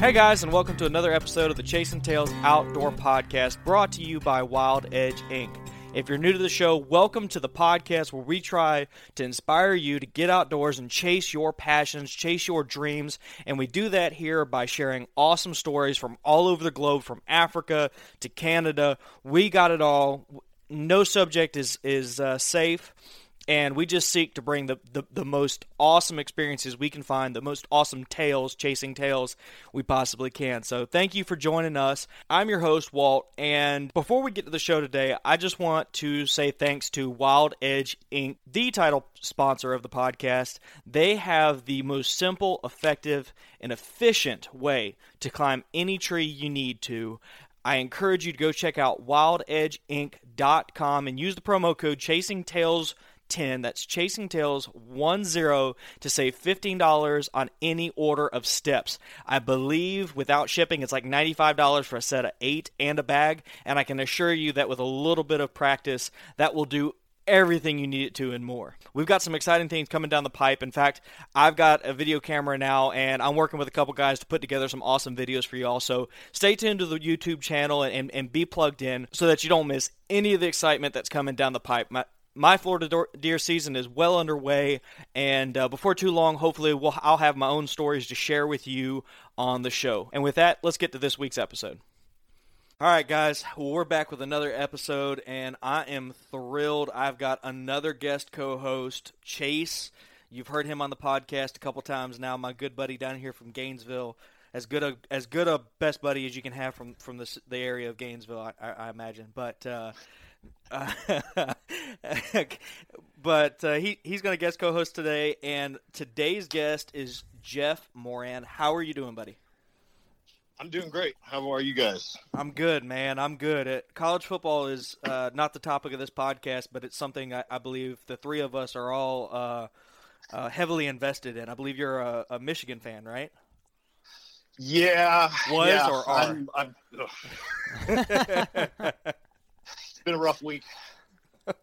Hey guys, and welcome to another episode of the Chasing Tails Outdoor Podcast brought to you by Wild Edge Inc. If you're new to the show, welcome to the podcast where we try to inspire you to get outdoors and chase your passions, chase your dreams. And we do that here by sharing awesome stories from all over the globe, from Africa to Canada. We got it all. No subject is, is uh, safe and we just seek to bring the, the, the, most awesome experiences we can find, the most awesome tales, chasing tales we possibly can. So thank you for joining us. I'm your host, Walt, and before we get to the show today, I just want to say thanks to Wild Edge Inc., the title sponsor of the podcast. They have the most simple, effective, and efficient way to climb any tree you need to. I encourage you to go check out wildedgeinc.com and use the promo code Chasing Tails 10 that's chasing tails 10 to save $15 on any order of steps i believe without shipping it's like $95 for a set of eight and a bag and i can assure you that with a little bit of practice that will do everything you need it to and more. We've got some exciting things coming down the pipe. In fact, I've got a video camera now and I'm working with a couple guys to put together some awesome videos for you all. So stay tuned to the YouTube channel and, and, and be plugged in so that you don't miss any of the excitement that's coming down the pipe. My, my Florida deer season is well underway, and uh, before too long, hopefully, we'll, I'll have my own stories to share with you on the show. And with that, let's get to this week's episode. All right, guys, well, we're back with another episode, and I am thrilled. I've got another guest co host, Chase. You've heard him on the podcast a couple times now, my good buddy down here from Gainesville. As good a as good a best buddy as you can have from from the the area of Gainesville, I, I, I imagine. But uh, uh, but uh, he he's going to guest co-host today, and today's guest is Jeff Moran. How are you doing, buddy? I'm doing great. How are you guys? I'm good, man. I'm good. It, college football is uh, not the topic of this podcast, but it's something I, I believe the three of us are all uh, uh, heavily invested in. I believe you're a, a Michigan fan, right? Yeah. Was yeah, or are? I'm, I'm, it's been a rough week. Put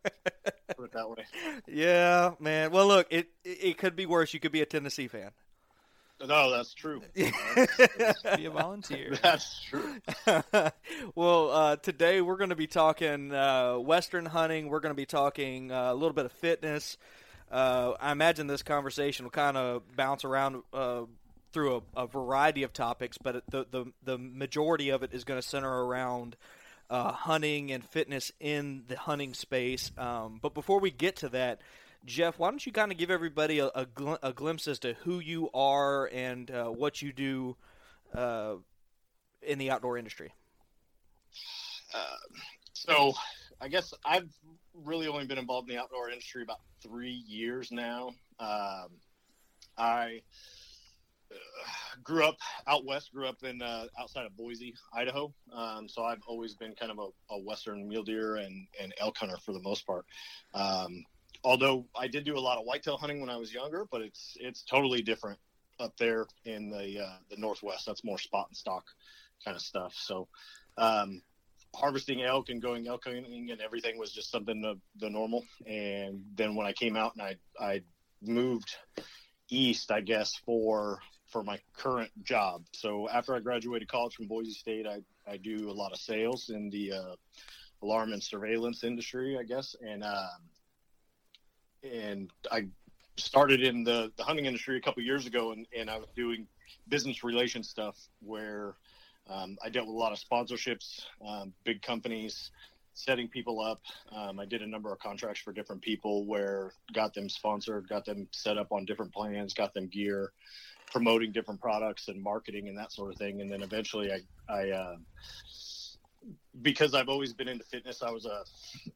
it that way. Yeah, man. Well, look, it, it it could be worse. You could be a Tennessee fan. No, that's true. Be a volunteer. That's true. well, uh, today we're going to be talking uh, Western hunting. We're going to be talking uh, a little bit of fitness. Uh, I imagine this conversation will kind of bounce around uh, through a, a, variety of topics, but the, the, the majority of it is going to center around uh, hunting and fitness in the hunting space. Um, but before we get to that, Jeff, why don't you kind of give everybody a, a, gl- a, glimpse as to who you are and uh, what you do uh, in the outdoor industry? Uh, so, I guess I've really only been involved in the outdoor industry about three years now. Um, I grew up out west, grew up in uh, outside of Boise, Idaho. Um, so I've always been kind of a, a, western mule deer and, and elk hunter for the most part. Um, although I did do a lot of whitetail hunting when I was younger, but it's it's totally different up there in the uh, the northwest. That's more spot and stock kind of stuff. So um, harvesting elk and going elk hunting and everything was just something of the normal. And then when I came out and I I moved east, I guess for for my current job. So after I graduated college from Boise State, I I do a lot of sales in the uh, alarm and surveillance industry, I guess, and um, and I started in the, the hunting industry a couple years ago, and, and I was doing business relations stuff where um, I dealt with a lot of sponsorships, um, big companies, setting people up. Um, I did a number of contracts for different people where got them sponsored, got them set up on different plans, got them gear, promoting different products and marketing and that sort of thing. And then eventually I, I uh, because I've always been into fitness, I was a,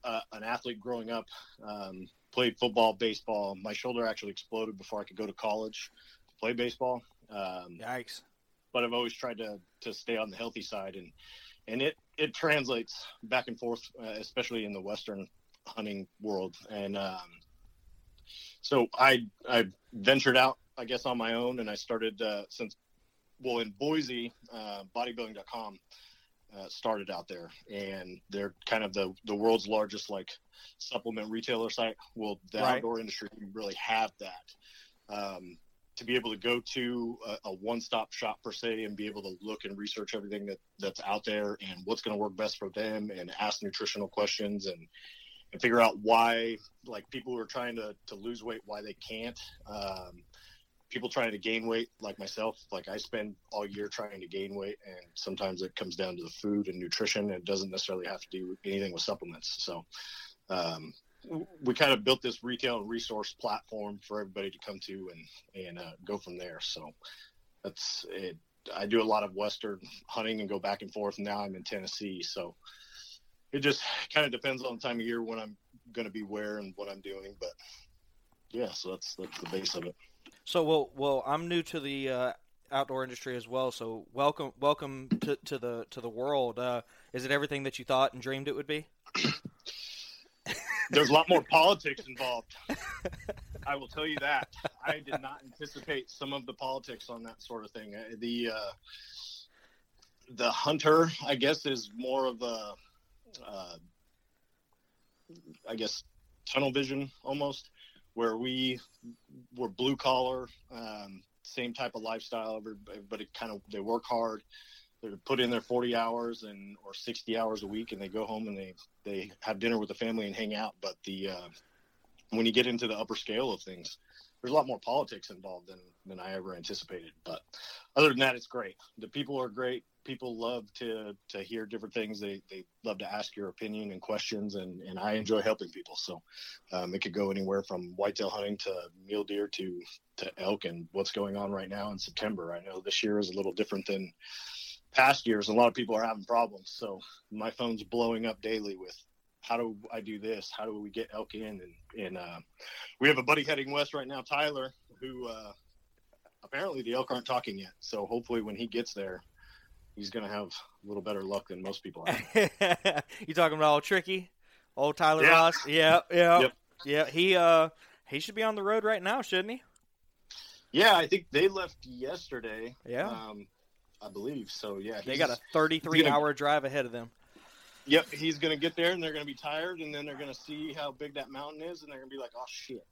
a an athlete growing up. Um, played football, baseball. My shoulder actually exploded before I could go to college to play baseball. Um, Yikes! But I've always tried to to stay on the healthy side, and and it it translates back and forth, uh, especially in the western hunting world. And um, so I I ventured out, I guess, on my own, and I started uh, since well in Boise, uh, bodybuilding.com uh, started out there, and they're kind of the the world's largest like supplement retailer site. Well, the right. outdoor industry really have that. Um, to be able to go to a, a, one-stop shop per se and be able to look and research everything that, that's out there and what's going to work best for them and ask nutritional questions and and figure out why like people who are trying to, to lose weight why they can't um, people trying to gain weight like myself like i spend all year trying to gain weight and sometimes it comes down to the food and nutrition and it doesn't necessarily have to do anything with supplements. So um, we kind of built this retail and resource platform for everybody to come to and and uh, go from there. So that's it. I do a lot of western hunting and go back and forth. Now i'm in tennessee so it just kind of depends on the time of year when i'm going to be where and what i'm doing but yeah so that's that's the base of it so well, well, I'm new to the uh, outdoor industry as well. So welcome, welcome to, to the to the world. Uh, is it everything that you thought and dreamed it would be? There's a lot more politics involved. I will tell you that. I did not anticipate some of the politics on that sort of thing. Uh, the uh, the hunter, I guess, is more of a, uh, I guess, tunnel vision almost where we were blue collar, um, same type of lifestyle. Everybody kind of they work hard. They put in their 40 hours and or 60 hours a week, and they go home and they they have dinner with the family and hang out. But the uh, when you get into the upper scale of things, there's a lot more politics involved than than I ever anticipated. But other than that, it's great. The people are great people love to to hear different things. They they love to ask your opinion and questions, and and I enjoy helping people. So um, it could go anywhere from whitetail hunting to mule deer to to elk, and what's going on right now in September. I know this year is a little different than past years. A lot of people are having problems, so my phone's blowing up daily with how do I do this? How do we get elk in? And and uh, we have a buddy heading west right now, Tyler, who. Uh, apparently the elk aren't talking yet. So hopefully when he gets there, he's going to have a little better luck than most people have. you talking about old Tricky, old Tyler yeah. Ross? Yeah, yeah, yep. yeah. He uh he should be on the road right now, shouldn't he? Yeah, I think they left yesterday. Yeah, um, I believe so. Yeah, they got a 33 gonna, hour drive ahead of them. Yep, he's going to get there, and they're going to be tired, and then they're going to see how big that mountain is, and they're going to be like, "Oh shit."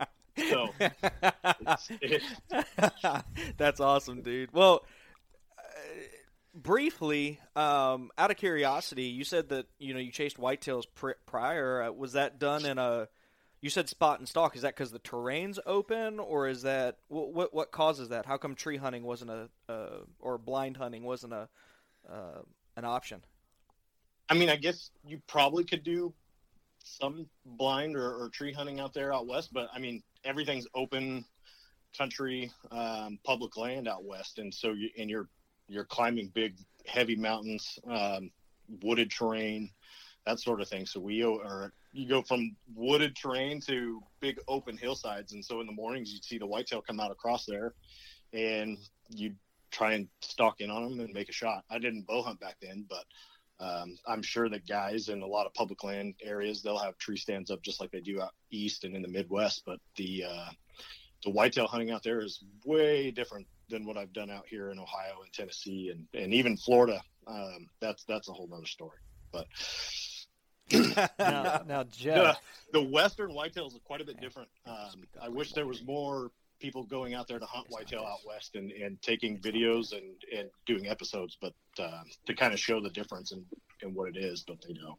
So that's awesome, dude. Well, uh, briefly, um, out of curiosity, you said that you know you chased whitetails pr- prior. Uh, was that done in a? You said spot and stalk. Is that because the terrain's open, or is that what, what, what causes that? How come tree hunting wasn't a uh, or blind hunting wasn't a uh, an option? I mean, I guess you probably could do some blind or, or tree hunting out there out west, but I mean everything's open country, um, public land out west, and so you and you're you're climbing big, heavy mountains, um, wooded terrain, that sort of thing. So we or you go from wooded terrain to big open hillsides, and so in the mornings you'd see the whitetail come out across there, and you try and stalk in on them and make a shot. I didn't bow hunt back then, but um, I'm sure that guys in a lot of public land areas they'll have tree stands up just like they do out east and in the Midwest. But the uh, the whitetail hunting out there is way different than what I've done out here in Ohio and Tennessee and, and even Florida. Um, that's that's a whole nother story. But now, now Jeff, the, the western whitetails are quite a bit different. Um, I wish there was more people going out there to hunt whitetail out west and, and taking videos and, and doing episodes, but uh, to kind of show the difference in, in what it is, but they don't.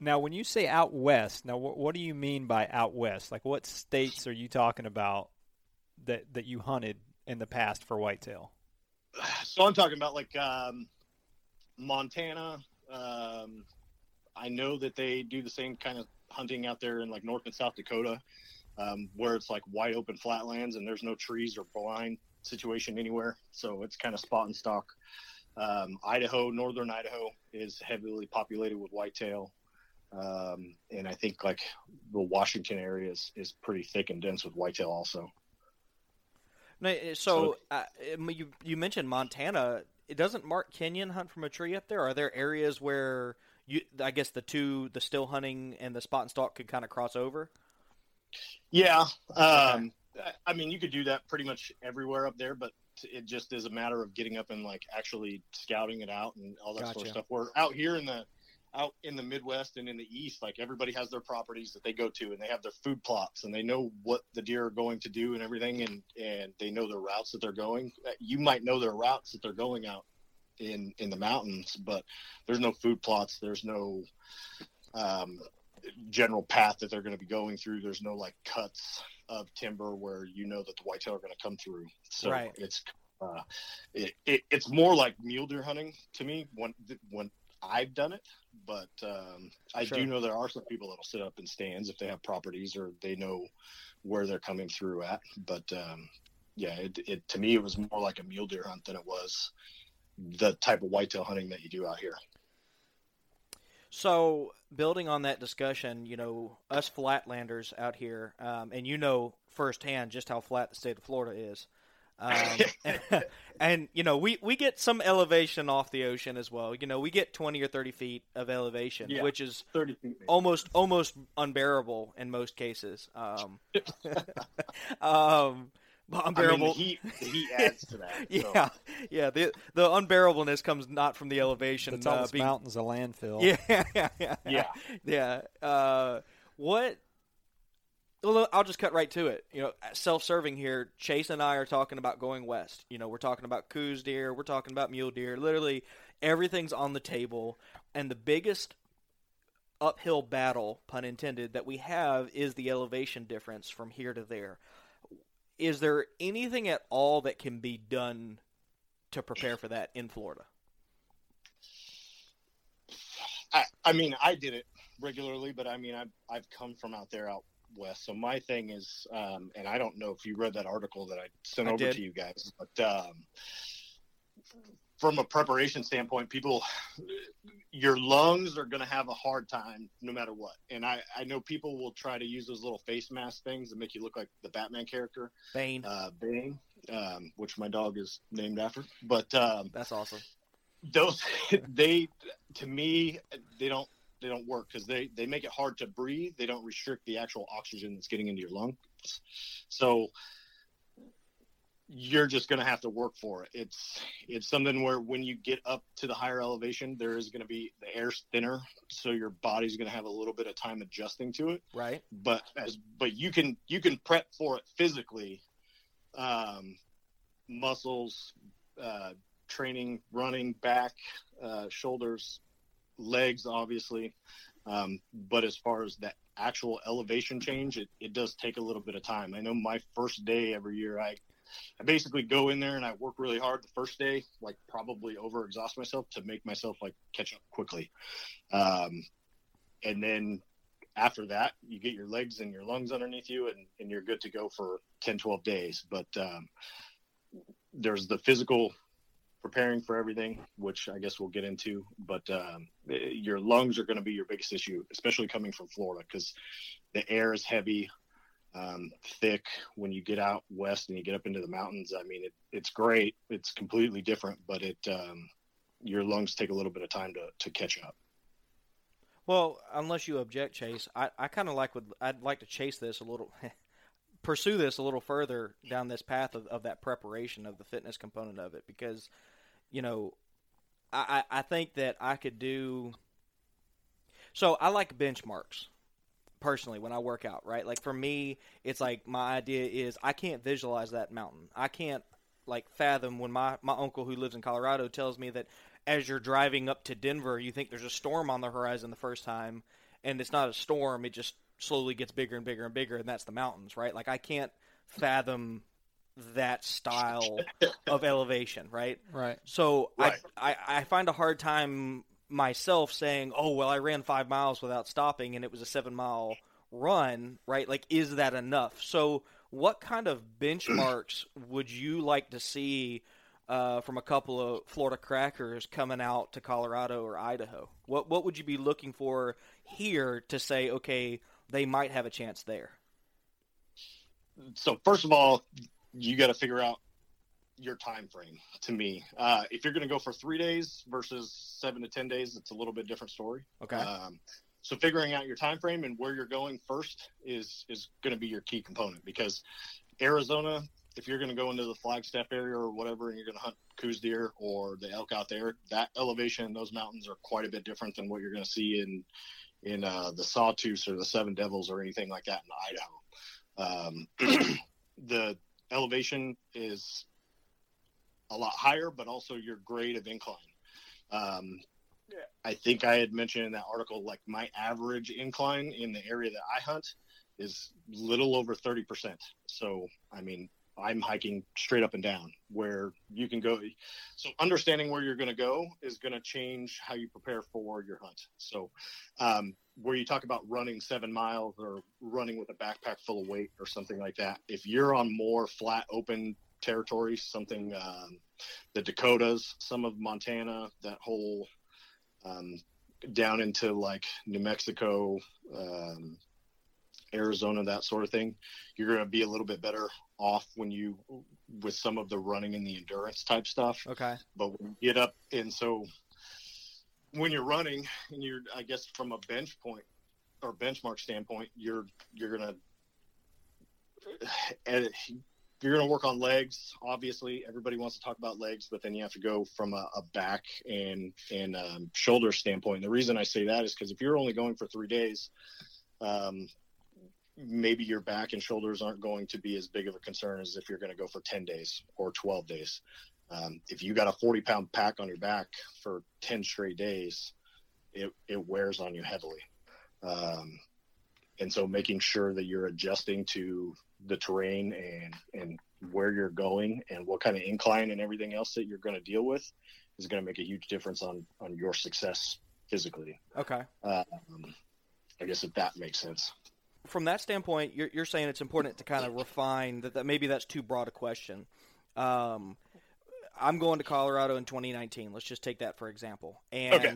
Now, when you say out west, now what, what do you mean by out west? Like, what states are you talking about that that you hunted in the past for whitetail? So I'm talking about like um, Montana. Um, I know that they do the same kind of hunting out there in like North and South Dakota, um, where it's like wide open flatlands and there's no trees or blind situation anywhere. So it's kind of spot and stalk. Um, Idaho, northern Idaho, is heavily populated with whitetail. Um, and I think like the Washington area is, is pretty thick and dense with whitetail also. No, so, so uh, you you mentioned Montana. It doesn't Mark Kenyon hunt from a tree up there? Are there areas where you, I guess the two, the still hunting and the spot and stalk, could kind of cross over? Yeah, um, I mean, you could do that pretty much everywhere up there, but it just is a matter of getting up and like actually scouting it out and all that gotcha. sort of stuff. We're out here in the out in the Midwest and in the East, like everybody has their properties that they go to and they have their food plots and they know what the deer are going to do and everything. And, and they know the routes that they're going. Uh, you might know their routes that they're going out in, in the mountains, but there's no food plots. There's no, um, general path that they're going to be going through. There's no like cuts of timber where you know that the whitetail are going to come through. So right. it's, uh, it, it, it's more like mule deer hunting to me when, when I've done it, but um, I sure. do know there are some people that'll sit up in stands if they have properties or they know where they're coming through at. But um, yeah, it, it to me it was more like a mule deer hunt than it was the type of whitetail hunting that you do out here. So, building on that discussion, you know, us flatlanders out here, um, and you know firsthand just how flat the state of Florida is. Um, and, you know, we, we get some elevation off the ocean as well. You know, we get 20 or 30 feet of elevation, yeah, which is 30 feet, almost almost unbearable in most cases. Um, unbearable. I mean, the, heat, the heat adds to that. yeah, so. yeah. The the unbearableness comes not from the elevation. It's all uh, being, mountains a landfill. Yeah, yeah, yeah. Yeah. yeah. Uh, what well, I'll just cut right to it. You know, self-serving here. Chase and I are talking about going west. You know, we're talking about Coues deer. We're talking about mule deer. Literally, everything's on the table. And the biggest uphill battle, pun intended, that we have is the elevation difference from here to there. Is there anything at all that can be done to prepare for that in Florida? I, I mean, I did it regularly, but I mean, I've, I've come from out there out West. So my thing is, um, and I don't know if you read that article that I sent I over did. to you guys, but um, from a preparation standpoint, people, your lungs are going to have a hard time no matter what. And I, I know people will try to use those little face mask things to make you look like the Batman character, Bane, uh, Bane, um, which my dog is named after. But um, that's awesome. Those they, to me, they don't they don't work because they they make it hard to breathe. They don't restrict the actual oxygen that's getting into your lungs. So you're just going to have to work for it. It's it's something where when you get up to the higher elevation, there is going to be the air's thinner, so your body's going to have a little bit of time adjusting to it. Right. But as but you can you can prep for it physically, um, muscles, uh, training, running, back, uh, shoulders, legs, obviously. Um, but as far as that actual elevation change, it, it does take a little bit of time. I know my first day every year, I, I basically go in there and I work really hard the first day, like probably over exhaust myself to make myself like catch up quickly. Um, and then after that, you get your legs and your lungs underneath you, and, and you're good to go for 10, 12 days. But um, there's the physical preparing for everything, which I guess we'll get into. But um, your lungs are going to be your biggest issue, especially coming from Florida, because the air is heavy, um, thick. When you get out west and you get up into the mountains, I mean, it, it's great. It's completely different, but it um, your lungs take a little bit of time to, to catch up. Well, unless you object, Chase, I, I kind of like would I'd like to chase this a little, pursue this a little further down this path of, of that preparation of the fitness component of it because, you know, I, I think that I could do. So I like benchmarks personally when I work out, right? Like for me, it's like my idea is I can't visualize that mountain. I can't like fathom when my my uncle who lives in Colorado tells me that as you're driving up to Denver, you think there's a storm on the horizon the first time, and it's not a storm. It just slowly gets bigger and bigger and bigger, and that's the mountains, right? Like I can't fathom that style of elevation, right? Right. So Right. I, I I find a hard time myself saying, oh well, I ran five miles without stopping, and it was a seven mile run, right? Like, is that enough? So, what kind of benchmarks would you like to see uh, from a couple of Florida crackers coming out to Colorado or Idaho? What what would you be looking for here to say, okay, they might have a chance there? so first of all, you got to figure out your time frame. To me, uh, if you're going to go for three days versus seven to ten days, it's a little bit different story. Okay. Um, so figuring out your time frame and where you're going first is is going to be your key component because Arizona, if you're going to go into the Flagstaff area or whatever, and you're going to hunt Coues deer or the elk out there, that elevation in those mountains are quite a bit different than what you're going to see in in uh, the Sawtooths or the Seven Devils or anything like that in Idaho. Um, the elevation is a lot higher, but also your grade of incline. Um, I think I had mentioned in that article, like my average incline in the area that I hunt is little over 30%. So, I mean, I'm hiking straight up and down where you can go. So, understanding where you're going to go is going to change how you prepare for your hunt. So, um, where you talk about running seven miles or running with a backpack full of weight or something like that, if you're on more flat, open territory, something um, the Dakotas, some of Montana, that whole um, down into like New Mexico, um, Arizona, that sort of thing, you're going to be a little bit better off when you with some of the running and the endurance type stuff. Okay. But when you get up, and so when you're running, and you're, I guess, from a bench point or benchmark standpoint, you're you're gonna and you're gonna work on legs. Obviously, everybody wants to talk about legs, but then you have to go from a, a back and and um, shoulder standpoint. And the reason I say that is because if you're only going for three days, um, maybe your back and shoulders aren't going to be as big of a concern as if you're going to go for 10 days or 12 days. Um, if you got a 40 pound pack on your back for 10 straight days, it, it wears on you heavily. Um, and so making sure that you're adjusting to the terrain and, and where you're going and what kind of incline and everything else that you're going to deal with is going to make a huge difference on, on your success physically. Okay. Um, I guess if that makes sense. from that standpoint, you're, you're saying it's important to kind of refine that, that maybe that's too broad a question. Um, I'm going to Colorado in 2019. Let's just take that for example, and Okay.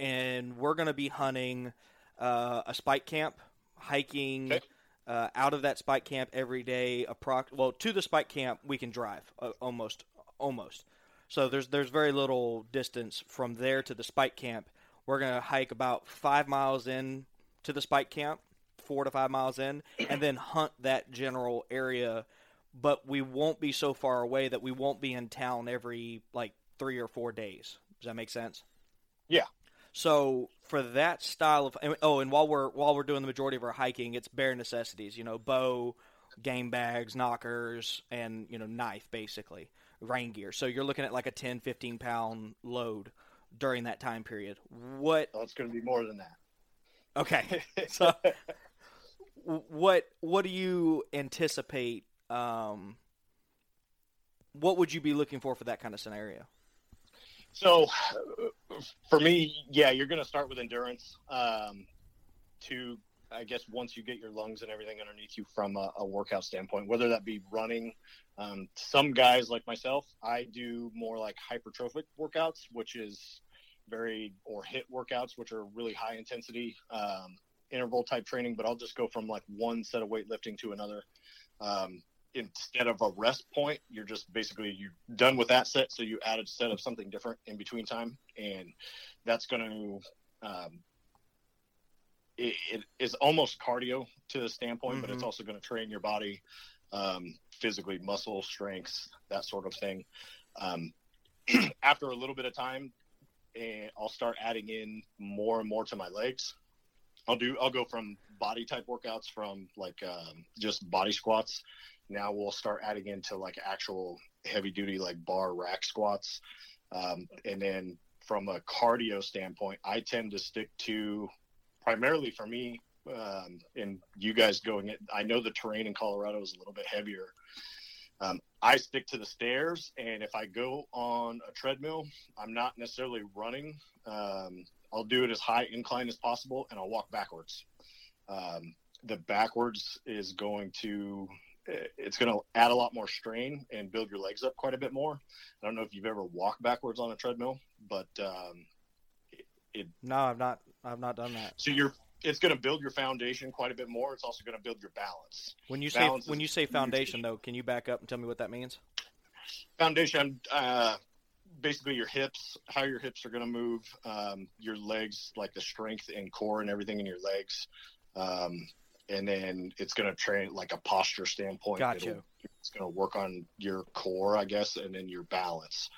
and we're going to be hunting uh, a spike camp, hiking Okay. Uh, out of that spike camp every day. Approx- well, to the spike camp we can drive uh, almost almost. So there's there's very little distance from there to the spike camp. We're going to hike about five miles in to the spike camp, four to five miles in, and then hunt that general area. But we won't be so far away that we won't be in town every like three or four days. Does that make sense? Yeah. So for that style of and- oh, and while we're while we're doing the majority of our hiking, it's bare necessities. You know, bow, game bags, knockers, and you know, knife basically, rain gear. So you're looking at like a 10, 15 pound load during that time period. What Oh, it's going to be more than that. Okay. So, what what do you anticipate? Um, what would you be looking for for that kind of scenario? So, for me, yeah, you're going to start with endurance um, to I guess once you get your lungs and everything underneath you from a, a workout standpoint, whether that be running, um, some guys like myself, I do more like hypertrophic workouts, which is very or HIIT workouts, which are really high intensity um, interval type training. But I'll just go from like one set of weightlifting to another. Um, instead of a rest point, you're just basically you're done with that set, so you add a set of something different in between time, and that's going to um, it, it is almost cardio to the standpoint, mm-hmm. but it's mm-hmm. also going to train your body um, physically, muscle strength, that sort of thing. Um, after a little bit of time, and eh, I'll start adding in more and more to my legs. I'll do. I'll go from body type workouts from like um, just body squats. Now we'll start adding into like actual heavy duty like bar rack squats, um, and then from a cardio standpoint, I tend to stick to primarily for me, um, and you guys going it, I know the terrain in Colorado is a little bit heavier. Um, I stick to the stairs, and if I go on a treadmill, I'm not necessarily running. Um, I'll do it as high incline as possible, and I'll walk backwards. Um, the backwards is going to it's going to add a lot more strain and build your legs up quite a bit more. I don't know if you've ever walked backwards on a treadmill, but um, it, it, no, I've not. I've not done that. So you're it's going to build your foundation quite a bit more. It's also going to build your balance. When you balance say when you say foundation, though, can you back up and tell me what that means? Foundation, uh, basically your hips, how your hips are going to move, um, your legs, like the strength and core and everything in your legs, um, and then it's going to train like a posture standpoint. Gotcha. It'll, it's going to work on your core, I guess, and then your balance.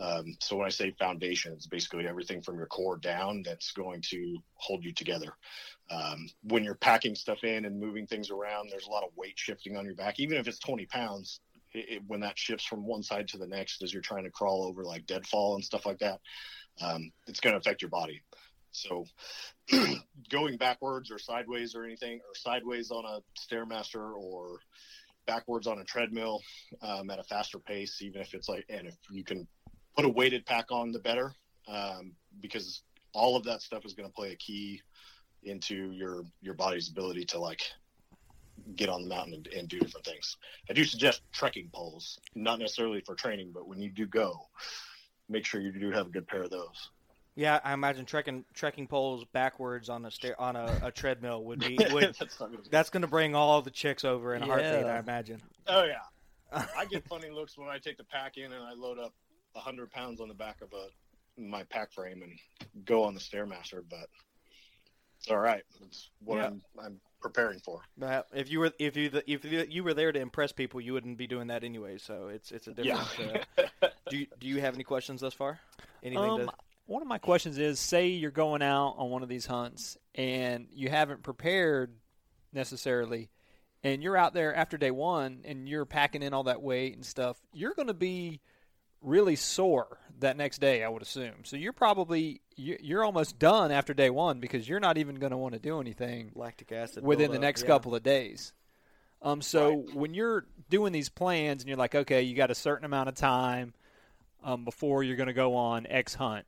Um, so when I say foundation, it's basically everything from your core down that's going to hold you together. Um, when you're packing stuff in and moving things around, there's a lot of weight shifting on your back. Even if it's 20 pounds, it, it, when that shifts from one side to the next as you're trying to crawl over like deadfall and stuff like that, um, it's going to affect your body. So going backwards or sideways or anything, or sideways on a stairmaster or backwards on a treadmill um, at a faster pace, even if it's like, and if you can put a weighted pack on, the better, um, because all of that stuff is going to play a key into your your body's ability to like get on the mountain and, and, do different things. I do suggest trekking poles, not necessarily for training, but when you do go, make sure you do have a good pair of those. Yeah, I imagine trekking trekking poles backwards on a stair on a, a treadmill would be would, that's, going to bring all the chicks over in a yeah. heartbeat. I imagine. Oh yeah, I get funny looks when I take the pack in and I load up hundred pounds on the back of a my pack frame and go on the stairmaster, but it's all right. It's what yeah. I'm, I'm preparing for. But if you were if you if you were there to impress people, you wouldn't be doing that anyway. So it's it's a different. Yeah. uh, do you, do you have any questions thus far? Anything? Um, to... One of my questions is: Say you're going out on one of these hunts and you haven't prepared necessarily, and you're out there after day one and you're packing in all that weight and stuff. You're going to be really sore that next day, I would assume. So you're probably you're almost done after day one because you're not even going to want to do anything lactic acid within the next yeah. couple of days. Um, so right. when you're doing these plans and you're like, okay, you got a certain amount of time um, before you're going to go on X hunt.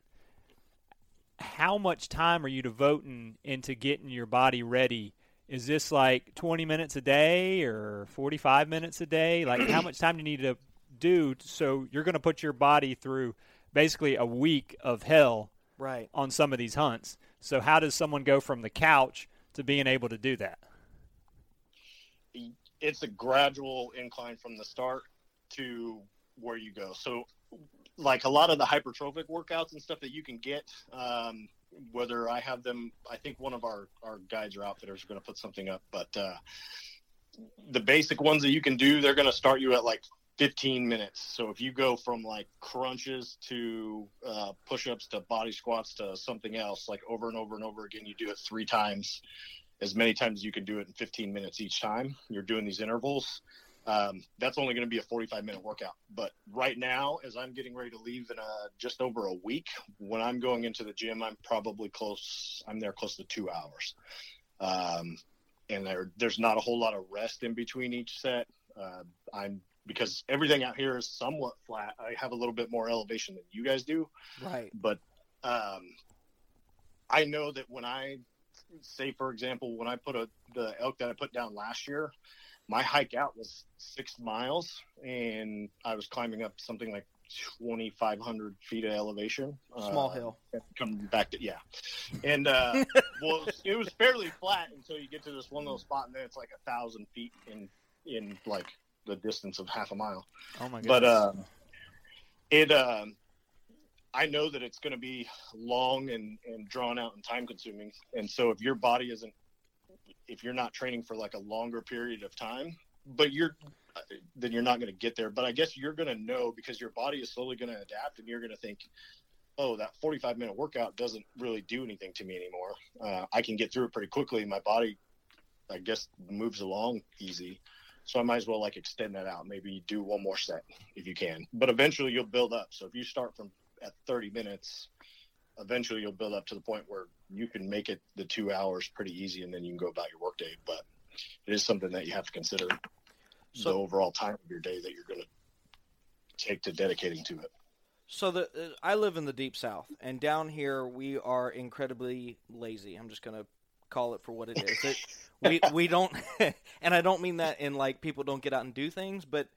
How much time are you devoting into getting your body ready? Is this like 20 minutes a day or 45 minutes a day? Like, how much time do you need to do so you're going to put your body through basically a week of hell right on some of these hunts so how does someone go from the couch to being able to do that it's a gradual incline from the start to where you go so like a lot of the hypertrophic workouts and stuff that you can get um, whether i have them i think one of our our guides or outfitters are going to put something up but uh, the basic ones that you can do they're going to start you at like 15 minutes. So if you go from like crunches to uh, push-ups to body squats to something else, like over and over and over again, you do it three times, as many times as you can do it in 15 minutes each time. You're doing these intervals. Um, that's only going to be a 45 minute workout. But right now, as I'm getting ready to leave in a, just over a week, when I'm going into the gym, I'm probably close. I'm there close to two hours. Um, and there, there's not a whole lot of rest in between each set. Uh, I'm because everything out here is somewhat flat. I have a little bit more elevation than you guys do. Right. But um, I know that when I say for example, when I put a the elk that I put down last year, my hike out was six miles, and I was climbing up something like 2,500 feet of elevation. Small uh, hill. Coming back to yeah, and uh, well, it was, it was fairly flat until you get to this one little spot, and then it's like a thousand feet in in like the distance of half a mile. Oh my goodness. But uh, it, um I know that it's going to be long and, and drawn out and time consuming. And so if your body isn't, if you're not training for like a longer period of time, but you're, then you're not going to get there. But I guess you're going to know because your body is slowly going to adapt and you're going to think, oh, that 45 minute workout doesn't really do anything to me anymore. Uh, I can get through it pretty quickly. My body, I guess, moves along easy. So I might as well like extend that out. Maybe do one more set if you can. But eventually you'll build up. So if you start from at 30 minutes, eventually you'll build up to the point where you can make it the two hours pretty easy, and then you can go about your workday. But it is something that you have to consider So- the overall time of your day that you're going to take to dedicating to it. So the uh, I live in the deep south, and down here we are incredibly lazy. I'm just gonna call it for what it is. It, we we don't, and I don't mean that in like people don't get out and do things, but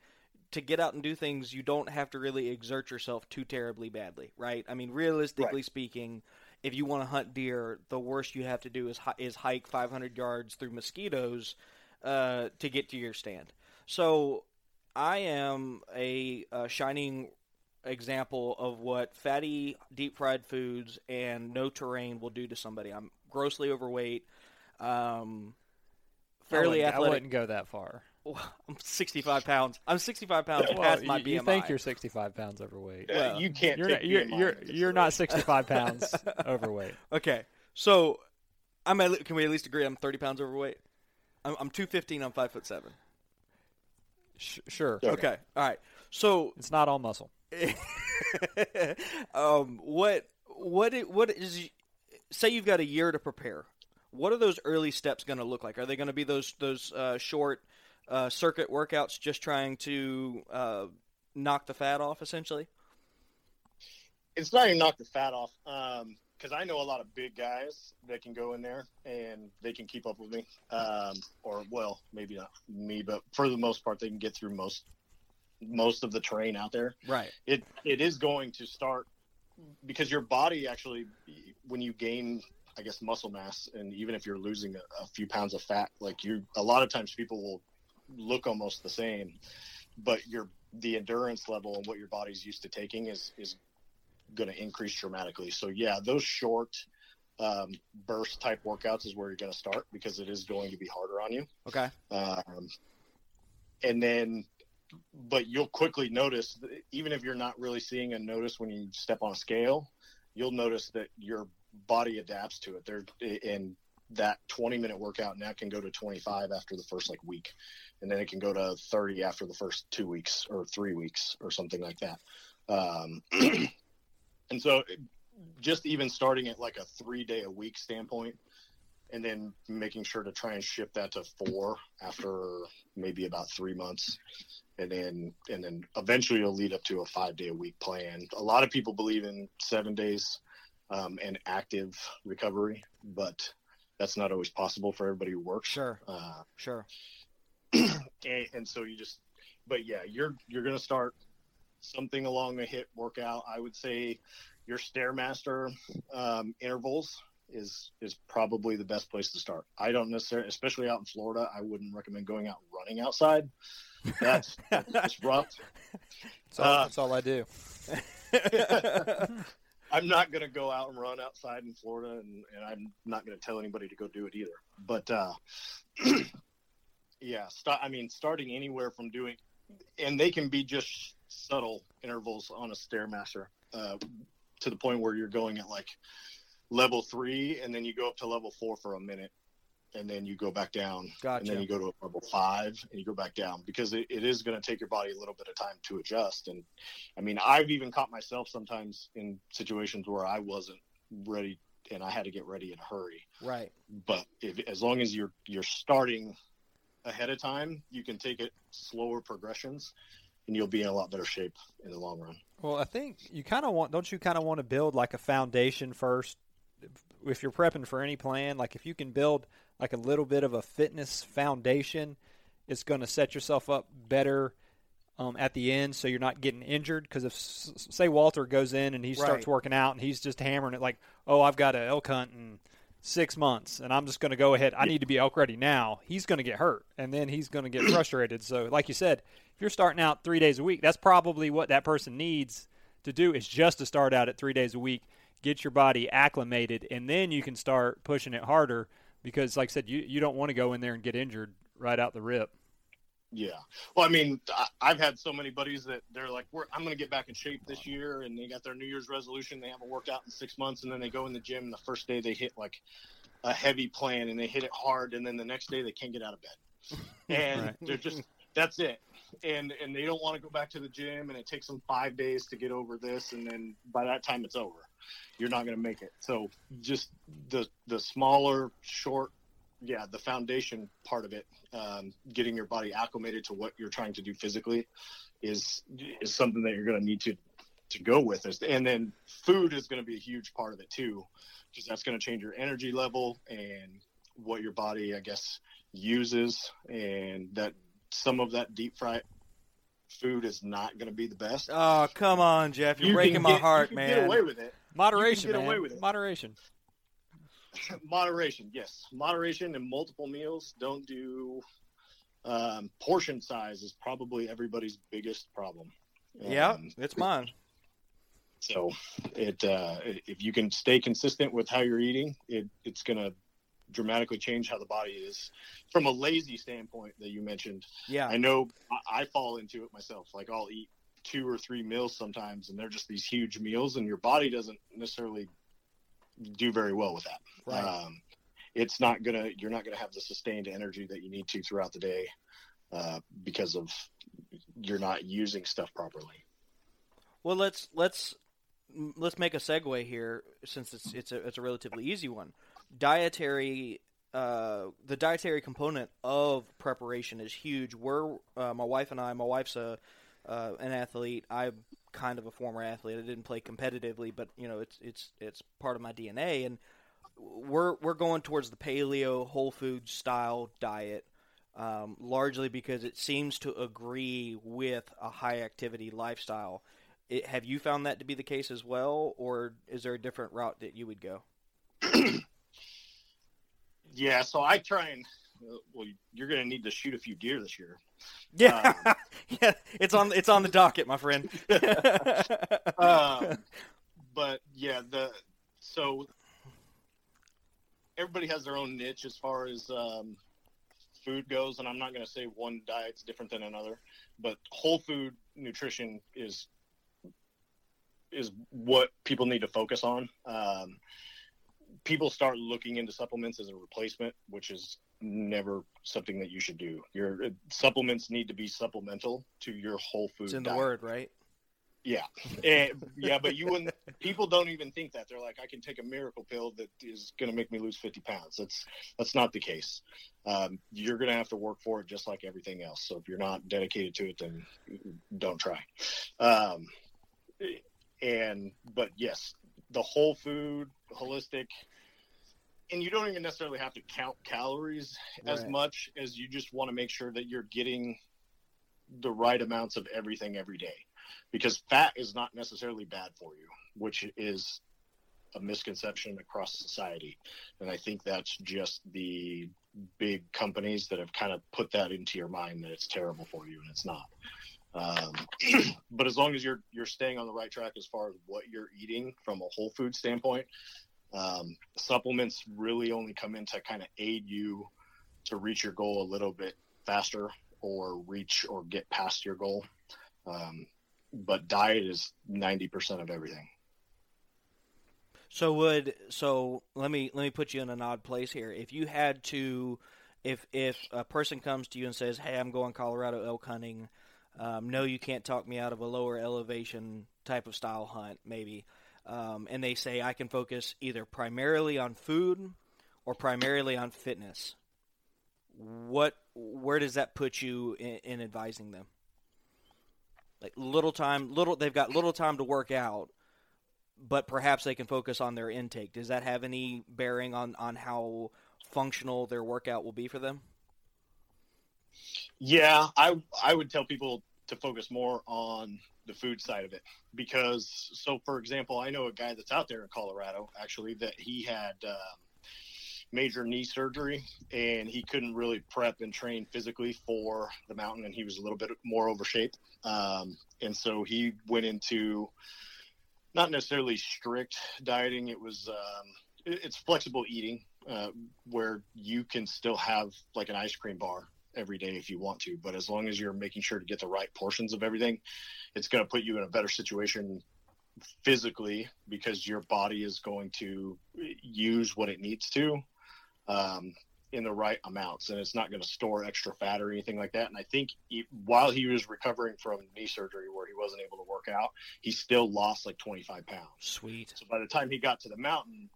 to get out and do things, you don't have to really exert yourself too terribly badly, right? I mean, realistically speaking, if you want to hunt deer, the worst you have to do is is hike 500 yards through mosquitoes uh, to get to your stand. So I am a, uh shining example of what fatty deep fried foods and no terrain will do to somebody. I'm grossly overweight, um, I fairly wouldn't- I wouldn't go that far. I'm 65 pounds. I'm 65 pounds Well, past my you, BMI. you think you're 65 pounds overweight. Uh, you can't. You're take not, you're you're, you're not 65 pounds overweight. okay? So I'm at, can we at least agree I'm 30 pounds overweight? I'm, I'm 215. I'm five foot seven. Sh- sure. Yeah. Okay. All right. So It's not all muscle. um, what what what is say you've got a year to prepare. What are those early steps going to look like? Are they going to be those those uh, short uh, circuit workouts, just trying to uh, knock the fat off, essentially? it's not even knock the fat off because I know a lot of big guys that can go in there and they can keep up with me. Um, or well, maybe not me, but for the most part, they can get through most most of the terrain out there. Right. It it is going to start because your body actually, when you gain, I guess, muscle mass, and even if you're losing a, a few pounds of fat, like you, a lot of times people will look almost the same, but your the endurance level and what your body's used to taking is is going to increase dramatically. So yeah, those short um, burst type workouts is where you're going to start because it is going to be harder on you. Okay. Um, and then, but you'll quickly notice, that even if you're not really seeing a notice when you step on a scale, you'll notice that your body adapts to it. There, and that 20 minute workout now can go to 25 after the first like week, and then it can go to 30 after the first two weeks or three weeks or something like that. Um, and so, just even starting at like a three day a week standpoint, and then making sure to try and shift that to four after maybe about three months. And then and then eventually it'll lead up to a five day a week plan. A lot of people believe in seven days um, and active recovery but that's not always possible for everybody who works Sure. uh, Sure. and, and so you just but yeah you're you're gonna start something along the HIIT workout i would say your stairmaster um, intervals is is probably the best place to start i don't necessarily especially out in florida i wouldn't recommend going out running outside that's that's rough That's all, Uh, that's all I do. i'm not gonna go out and run outside in florida and, and i'm not gonna tell anybody to go do it either. But uh yeah st- i mean starting anywhere from doing and they can be just subtle intervals on a stairmaster uh, to the point where you're going at like level three and then you go up to level four for a minute and then you go back down and then you go to a level five and you go back down because it, it is going to take your body a little bit of time to adjust and i mean i've even caught myself sometimes in situations where i wasn't ready and i had to get ready in a hurry. Right. but if, as long as you're you're starting ahead of time you can take it slower progressions and you'll be in a lot better shape in the long run. Well, I think you kind of want, don't you kind of want to build like a foundation first? If you're prepping for any plan, like if you can build like a little bit of a fitness foundation, it's going to set yourself up better um, at the end, so you're not getting injured. Because if say Walter goes in and he starts working out and he's just hammering it, like, oh, I've got a elk hunt in six months, and I'm just going to go ahead. I need to be elk ready now. He's going to get hurt, and then he's going to get frustrated. So, like you said, if you're starting out three days a week, that's probably what that person needs to do is just to start out at three days a week, get your body acclimated, and then you can start pushing it harder. Because, like I said, you you don't want to go in there and get injured right out the rip. Yeah. Well, I mean, I, I've had so many buddies that they're like, We're, I'm going to get back in shape this year. And they got their New Year's resolution. They haven't worked out in six months. And then they go in the gym. And the first day they hit like a heavy plan and they hit it hard. And then the next day they can't get out of bed. And Right. they're just, that's it. And, and they don't want to go back to the gym. And it takes them five days to get over this. And then by that time it's over. You're not going to make it. So just the, the smaller, short, yeah, the foundation part of it, um, getting your body acclimated to what you're trying to do physically, is is something that you're going to need to to go with. Is- And then food is going to be a huge part of it too, because that's going to change your energy level and what your body, I guess, uses, and that some of that deep fried food is not going to be the best. Oh, come on, Jeff. You're You breaking can my get- heart, you can man. Get away with it. Moderation, get man. away with it. Moderation. moderation yes moderation and multiple meals don't do um, portion size is probably everybody's biggest problem Yeah, Um, it's mine. so it uh, if you can stay consistent with how you're eating it, it's going to dramatically change how the body is from a lazy standpoint that you mentioned Yeah. i know I, I fall into it myself like i'll eat two or three meals sometimes and they're just these huge meals and your body doesn't necessarily do very well with that Right. um, it's not gonna you're not gonna have the sustained energy that you need to throughout the day uh, because of you're not using stuff properly Well, let's let's let's make a segue here since it's it's a it's a relatively easy one. Dietary, uh, the dietary component of preparation is huge. We're uh, my wife and I. My wife's a uh, an athlete. I'm kind of a former athlete. I didn't play competitively, but you know it's it's it's part of my DNA, and we're we're going towards the paleo whole food style diet. Um, largely because it seems to agree with a high activity lifestyle. It, have you found that to be the case as well, or is there a different route that you would go? yeah so i try and well you're gonna need to shoot a few deer this year Yeah, yeah, it's on it's on the docket, my friend. um, but yeah, the so everybody has their own niche as far as um, food goes, and I'm not going to say one diet's different than another, but whole food nutrition is is what people need to focus on. Um, people start looking into supplements as a replacement, which is never something that you should do. Your supplements need to be supplemental to your whole food. it's in the word, right? Yeah, and, yeah, but you wouldn't. People don't even think that. They're like, I can take a miracle pill that is going to make me lose fifty pounds. That's that's not the case. Um, you're going to have to work for it just like everything else. So if you're not dedicated to it, then don't try. Um, and but yes, the whole food, holistic, and you don't even necessarily have to count calories as much as you just want to make sure that you're getting the right amounts of everything every day because fat is not necessarily bad for you, which is a misconception across society. And I think that's just the big companies that have kind of put that into your mind that it's terrible for you, and it's not. Um, but as long as you're you're staying on the right track as far as what you're eating from a whole food standpoint, um, supplements really only come in to kind of aid you to reach your goal a little bit faster or reach or get past your goal. Um, but diet is 90% of everything. So would so let me let me put you in an odd place here. If you had to, if if a person comes to you and says, "Hey, I'm going Colorado elk hunting," um, no, you can't talk me out of a lower elevation type of style hunt, maybe, um, and they say I can focus either primarily on food or primarily on fitness. What where does that put you in, in advising them? Like little time, little they've got little time to work out but perhaps they can focus on their intake. Does that have any bearing on on how functional their workout will be for them? Yeah, I I would tell people to focus more on the food side of it. Because so for example, I know a guy that's out there in Colorado actually that he had um, major knee surgery and he couldn't really prep and train physically for the mountain and he was a little bit more over shape um, and so he went into not necessarily strict dieting. It was um, it, it's flexible eating uh, where you can still have like an ice cream bar every day if you want to but as long as you're making sure to get the right portions of everything it's going to put you in a better situation physically because your body is going to use what it needs to um, in the right amounts and it's not going to store extra fat or anything like that and i think he, while he was recovering from knee surgery where he wasn't able to work out he still lost like 25 pounds Sweet. so by the time he got to the mountain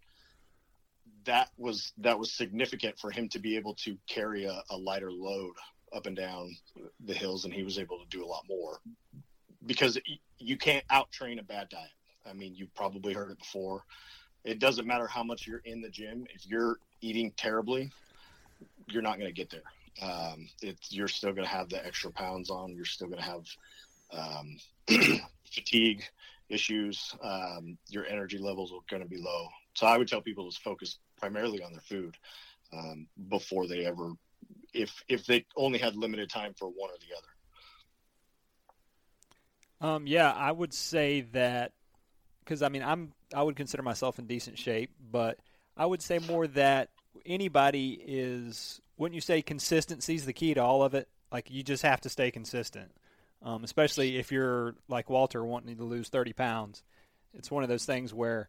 that was that was significant for him to be able to carry a, a lighter load up and down the hills and he was able to do a lot more. Because you can't out train a bad diet. I mean you've probably heard it before. It doesn't matter how much you're in the gym if you're eating terribly you're not going to get there. Um, it's you're still going to have the extra pounds on. You're still going to have um, fatigue issues. Um, your energy levels are going to be low. So i would tell people to focus primarily on their food um, before they ever if if they only had limited time for one or the other. Um, yeah i would say that because i mean i'm i would consider myself in decent shape but i would say more that anybody is wouldn't you say consistency is the key to all of it? Like you just have to stay consistent. Um, especially if you're like walter wanting to lose 30 pounds. It's one of those things where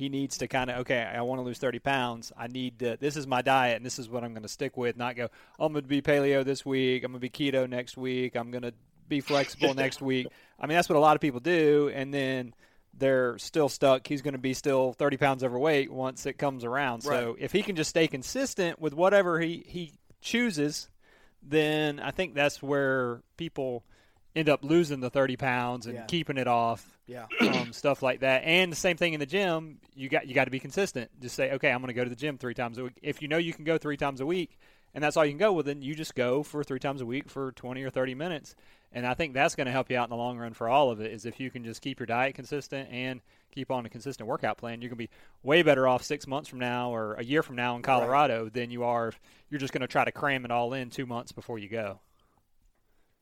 he needs to kind of okay i want to lose 30 pounds. I need to this is my diet and this is what i'm going to stick with not go oh, i'm going to be paleo this week i'm going to be keto next week i'm going to be flexible next week. I mean that's what a lot of people do and then they're still stuck. He's going to be still 30 pounds overweight once it comes around. Right. so if he can just stay consistent with whatever he, he chooses then i think that's where people end up losing the 30 pounds and yeah. keeping it off yeah. Um, stuff like that. And the same thing in the gym you got you got to be consistent. Just say okay i'm going to go to the gym three times a week. If you know you can go three times a week and that's all you can go with well, then you just go for three times a week for 20 or 30 minutes. And i think that's going to help you out in the long run for all of it is if you can just keep your diet consistent and keep on a consistent workout plan you're going to be way better off six months from now or a year from now in colorado right. than you are if you're just going to try to cram it all in two months before you go.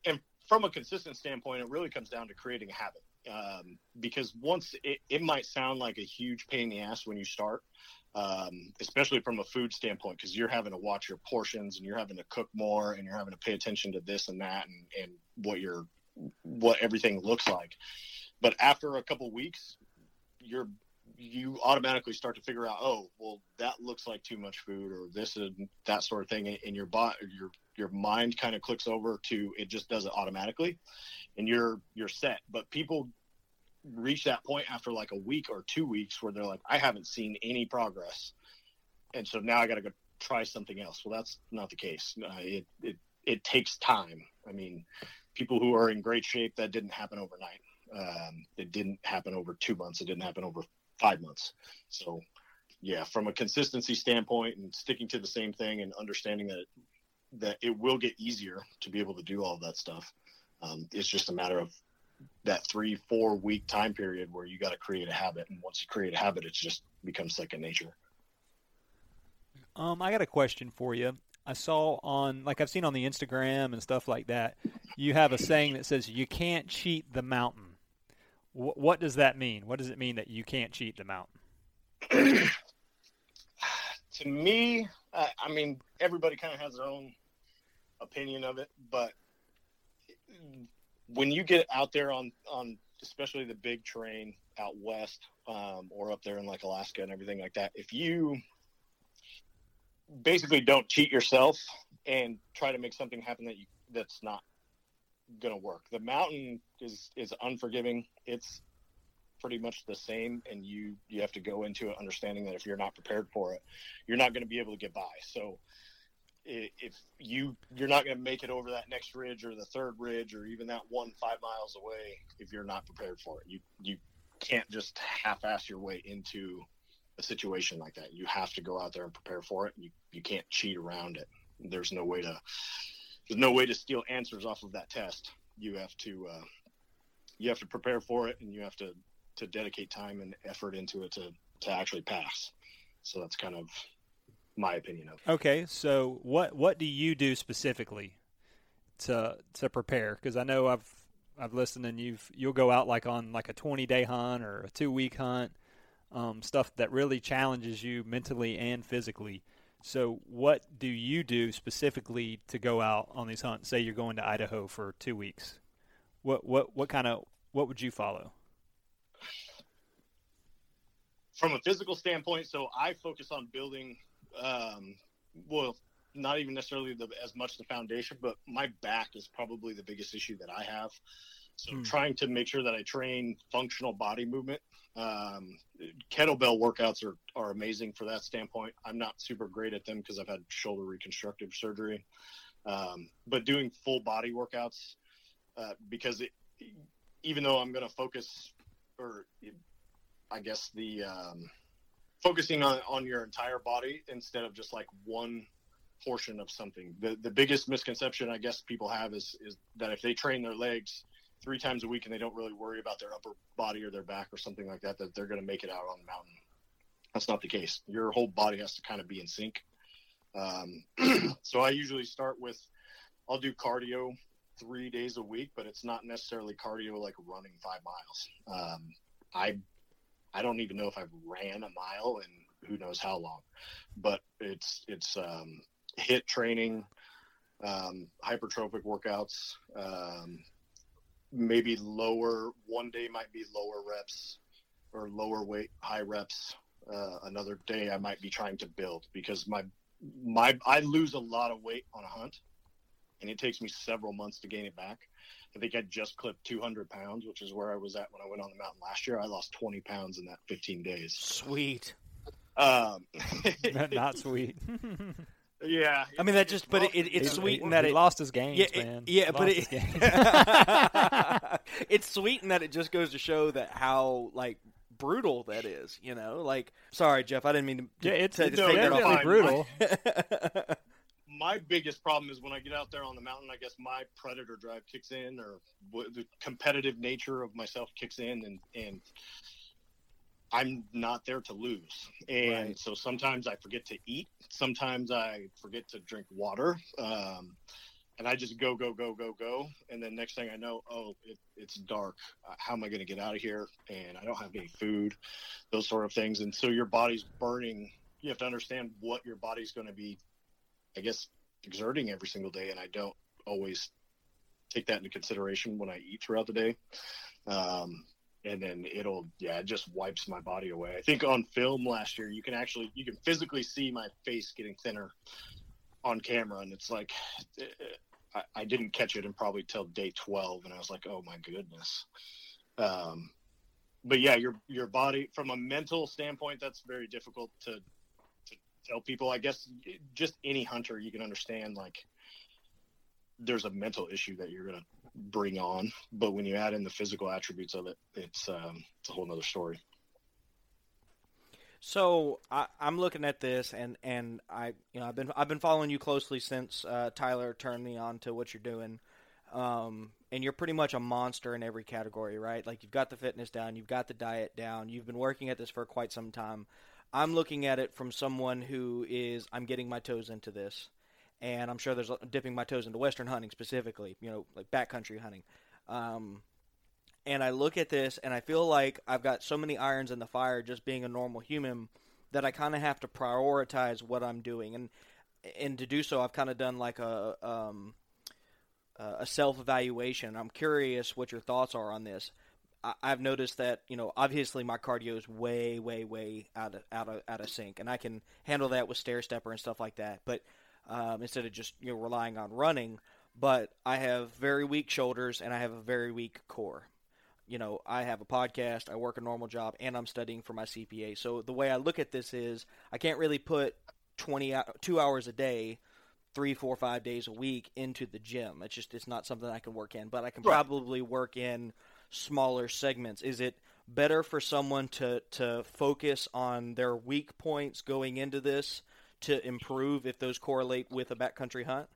And from a consistent standpoint, it really comes down to creating a habit. Um, because once it, it might sound like a huge pain in the ass when you start, um, especially from a food standpoint, because you're having to watch your portions and you're having to cook more and you're having to pay attention to this and that and, and what your what everything looks like. But after a couple weeks, you're you automatically start to figure out, oh, well, that looks like too much food, or this and that sort of thing, and your body, your your mind kind of clicks over to it just does it automatically, and you're you're set. But people reach that point after like a week or two weeks where they're like, I haven't seen any progress, and so now I got to go try something else. Well, that's not the case. Uh, it it it takes time. I mean, people who are in great shape that didn't happen overnight. Um, it didn't happen over two months. It didn't happen over five months. So, yeah, from a consistency standpoint and sticking to the same thing and understanding that that it will get easier to be able to do all of that stuff. Um, it's just a matter of that three, four week time period where you got to create a habit, and once you create a habit, it just becomes second nature. Um, I got a question for you. I saw on, like I've seen on the Instagram and stuff like that, you have a saying that says you can't cheat the mountain what does that mean? What does it mean that you can't cheat the mountain? to me, uh, I mean, everybody kind of has their own opinion of it, but when you get out there on on especially the big terrain out west um, or up there in like Alaska and everything like that, if you basically don't cheat yourself and try to make something happen that you that's not going to work. The mountain is is unforgiving. It's pretty much the same, and you you have to go into it understanding that if you're not prepared for it, you're not going to be able to get by. So if you you're not going to make it over that next ridge or the third ridge or even that one five miles away if you're not prepared for it. You you can't just half-ass your way into a situation like that. You have to go out there and prepare for it. You you can't cheat around it. There's no way to there's no way to steal answers off of that test. You have to uh, you have to prepare for it, and you have to to dedicate time and effort into it to to actually pass. So that's kind of my opinion of. Okay, so what what do you do specifically to to prepare? Because I know I've I've listened and you've you'll go out like on like a 20 day hunt or a two week hunt, um, stuff that really challenges you mentally and physically. So what do you do specifically to go out on these hunts? Say you're going to Idaho for two weeks. What what what kind of what would you follow? From a physical standpoint, so I focus on building, um, well, not even necessarily the, as much the foundation, but my back is probably the biggest issue that I have. So Hmm. trying to make sure that I train functional body movement. Um, kettlebell workouts are, are amazing for that standpoint. I'm not super great at them because I've had shoulder reconstructive surgery. Um, but doing full body workouts, uh, because it, even though I'm going to focus or I guess the, um, focusing on, on your entire body instead of just like one portion of something. The the biggest misconception I guess people have is is that if they train their legs three times a week and they don't really worry about their upper body or their back or something like that, that they're going to make it out on the mountain. That's not the case. Your whole body has to kind of be in sync. Um, so I usually start with, I'll do cardio three days a week, but it's not necessarily cardio like running five miles. Um, I, I don't even know if I've ran a mile in who knows how long, but it's, it's, um, HIIT training, um, hypertrophic workouts, um, maybe lower one day might be lower reps or lower weight high reps. Uh, another day i might be trying to build because my my i lose a lot of weight on a hunt and it takes me several months to gain it back i think i just clipped 200 pounds which is where i was at when i went on the mountain last year i lost 20 pounds in that 15 days Sweet. um, Not sweet. yeah I mean that just, but it, it's- it, it's He- sweet he- in that he it lost his game. yeah, it- man. yeah, but it, it's sweet in that it just goes to show that how like brutal that is. You know, like sorry, Jeff, I didn't mean to. yeah, it's, to it's No, take that it's off. brutal. My biggest problem is when I get out there on the mountain, I guess my predator drive kicks in or the competitive nature of myself kicks in and, and I'm not there to lose. And Right. so sometimes I forget to eat. Sometimes I forget to drink water. Um, and I just go, go, go, go, go. And then next thing I know, oh, it, it's dark. Uh, how am I going to get out of here? And I don't have any food, those sort of things. And so your body's burning. You have to understand what your body's going to be I guess exerting every single day, and I don't always take that into consideration when I eat throughout the day. Um, and then it'll, yeah, it just wipes my body away. I think on film last year, you can actually, you can physically see my face getting thinner on camera, and it's like, eh, I, I didn't catch it in probably till day 12, and I was like, oh my goodness. Um, but yeah, your your body from a mental standpoint, that's very difficult to tell people. I guess just any hunter you can understand like there's a mental issue that you're gonna bring on, but when you add in the physical attributes of it, it's um, it's a whole nother story. So I, I'm looking at this, and, and I you know I've been I've been following you closely since uh, Tyler turned me on to what you're doing, um, and you're pretty much a monster in every category, right? Like you've got the fitness down, you've got the diet down, you've been working at this for quite some time. I'm looking at it from someone who is I'm getting my toes into this, and I'm sure there's dipping my toes into western hunting specifically, you know, like backcountry hunting. Um, and I look at this and I feel like I've got so many irons in the fire just being a normal human that I kind of have to prioritize what I'm doing and and to do so I've kind of done like a um, a self evaluation. I'm curious what your thoughts are on this. I- I've noticed that you know obviously my cardio is way way way out of out of out of sync and I can handle that with stair stepper and stuff like that. But um, instead of just you know relying on running, but I have very weak shoulders and I have a very weak core you know, I have a podcast, I work a normal job, and I'm studying for my CPA. So the way I look at this is I can't really put 20 two hours a day, three, four, five days a week into the gym. It's just it's not something I can work in, but I can Right. probably work in smaller segments. Is it better for someone to to focus on their weak points going into this to improve if those correlate with a backcountry hunt?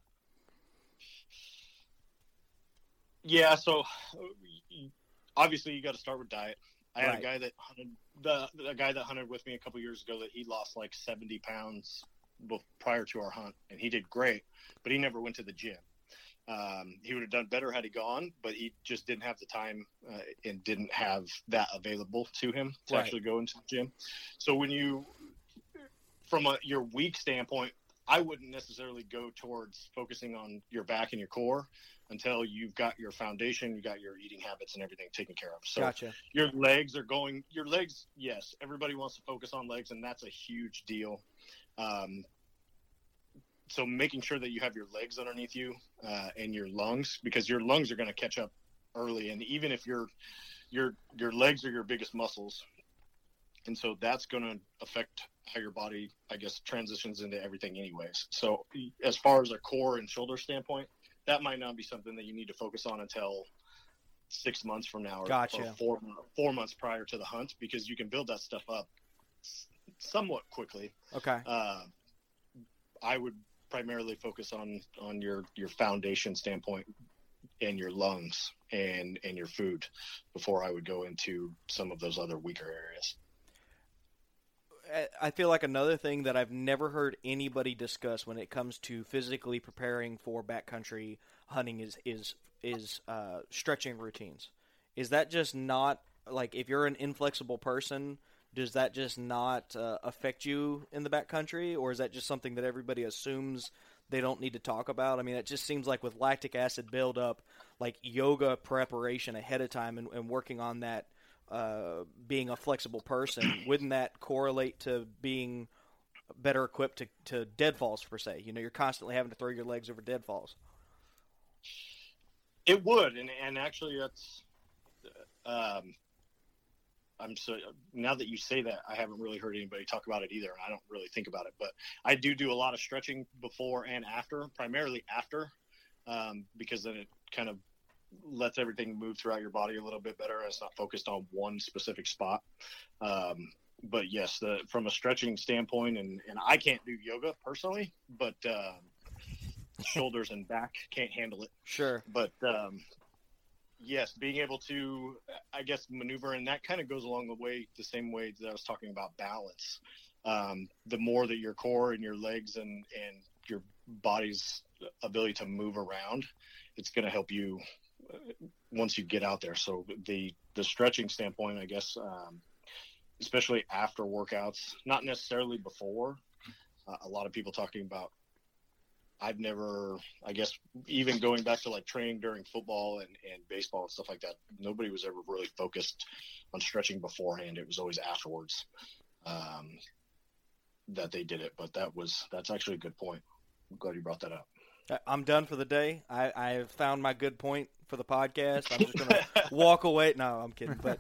Yeah, so obviously you got to start with diet. I had a guy that hunted the the guy that hunted with me a couple years ago that he lost like 70 pounds prior to our hunt, and he did great, but he never went to the gym. Um, he would have done better had he gone, but he just didn't have the time uh, and didn't have that available to him to Right. actually go into the gym. So when you, from a your weak standpoint, I wouldn't necessarily go towards focusing on your back and your core until you've got your foundation, you got your eating habits and everything taken care of. So Gotcha. your legs are going your legs yes everybody wants to focus on legs and that's a huge deal um, so making sure that you have your legs underneath you uh, and your lungs because your lungs are going to catch up early and even if your your your legs are your biggest muscles and so that's going to affect how your body i guess transitions into everything anyways so as far as a core and shoulder standpoint that might not be something that you need to focus on until six months from now or, Gotcha. or four four months prior to the hunt because you can build that stuff up somewhat quickly Okay. uh, I would primarily focus on on your your foundation standpoint and your lungs and and your food before I would go into some of those other weaker areas. I- feel like another thing that I've never heard anybody discuss when it comes to physically preparing for backcountry hunting is is is uh, stretching routines. Is that just not like if you're an inflexible person? Does that just not uh, affect you in the backcountry, or is that just something that everybody assumes they don't need to talk about? I mean, it just seems like with lactic acid buildup, like yoga preparation ahead of time and, and working on that uh, being a flexible person, wouldn't that correlate to being better equipped to, to deadfalls per se? You know, you're constantly having to throw your legs over deadfalls. It would, and and actually that's. Um, I'm so now that you say that, I haven't really heard anybody talk about it either, and I don't really think about it. But I do do a lot of stretching before and after, primarily after, um, because then it kind of lets everything move throughout your body a little bit better. It's not focused on one specific spot. Um, but yes, the, from a stretching standpoint, and, and I can't do yoga personally, but um, shoulders and back can't handle it Sure. but um, yes, being able to, I guess, maneuver, and that kind of goes along the way, the same way that I was talking about balance. Um, the more that your core and your legs and and your body's ability to move around, it's going to help you uh, once you get out there. So the the stretching standpoint, I guess, um, especially after workouts, not necessarily before. Uh, a lot of people talking about I've never, I guess, even going back to like training during football and, and baseball and stuff like that, nobody was ever really focused on stretching beforehand. It was always afterwards um, that they did it. But that was, that's actually a good point. I'm glad you brought that up. I'm done for the day. I, I have found my good point for the podcast. I'm just gonna walk away. No, I'm kidding. But